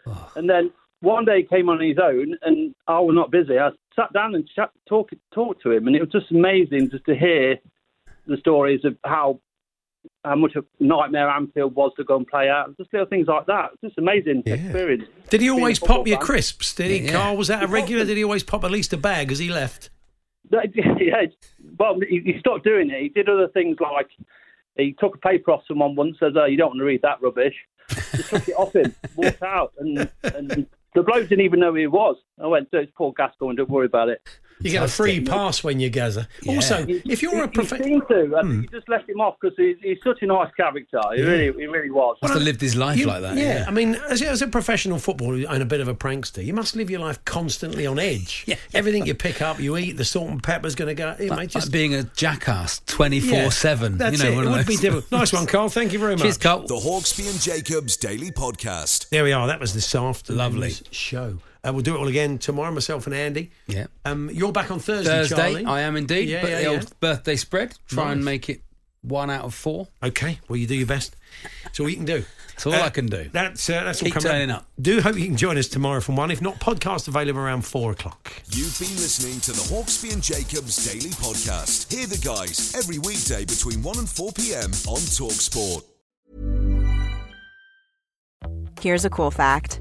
Oh. And then one day he came on his own, and I was not busy. I sat down and chat, talk talk to him, and it was just amazing just to hear the stories of how how much a nightmare Anfield was to go and play out. Just little things like that. Just amazing experience.
Did he always pop your
fan.
crisps? Did he,
Yeah.
Carl? Was that a regular? Did he always pop at least a bag as he left?
yeah, well, he, he stopped doing it. He did other things like he took a paper off someone once, says, oh, "You don't want to read that rubbish." Just took it off him, walked out, and, and the bloke didn't even know who he was. I went, "It's Paul Gascoigne. Don't worry about it."
You get a free pass when you gather. Also, if you're a professional,
He
prof-
seemed to, and hmm. he just left him off because he's, he's such a nice character. He
Yeah.
really, he really was.
Must have lived his life
You-
like that.
Yeah,
Yeah.
I mean, as, as a professional footballer and a bit of a prankster, you must live your life constantly on edge. yeah. Everything you pick up, you eat, the salt and pepper's going to go. It
Like,
might just
like being a jackass 24 7.
That's
you know,
it. It would be difficult. Nice one, Carl. Thank you very much.
Cheers, Carl.
The Hawksbee and Jacobs Daily Podcast.
There we are. That was this afternoon's
Lovely.
show. Uh, we'll do it all again tomorrow. Myself and Andy.
Yeah.
Um, you're back on Thursday,
Thursday,
Charlie.
I am indeed.
Yeah,
but
yeah,
the
yeah.
old birthday spread, try and make it one out of four.
Okay. Well, you do your best. That's all you can do.
That's all
Uh,
I can do.
That's uh, that's all
Keep
coming
turning up.
Do hope you can join us tomorrow from one. If not, podcast available around four o'clock.
You've been listening to the Hawksbee and Jacobs Daily Podcast. Hear the guys every weekday between 1 and 4 p.m. on Talksport.
Here's a cool fact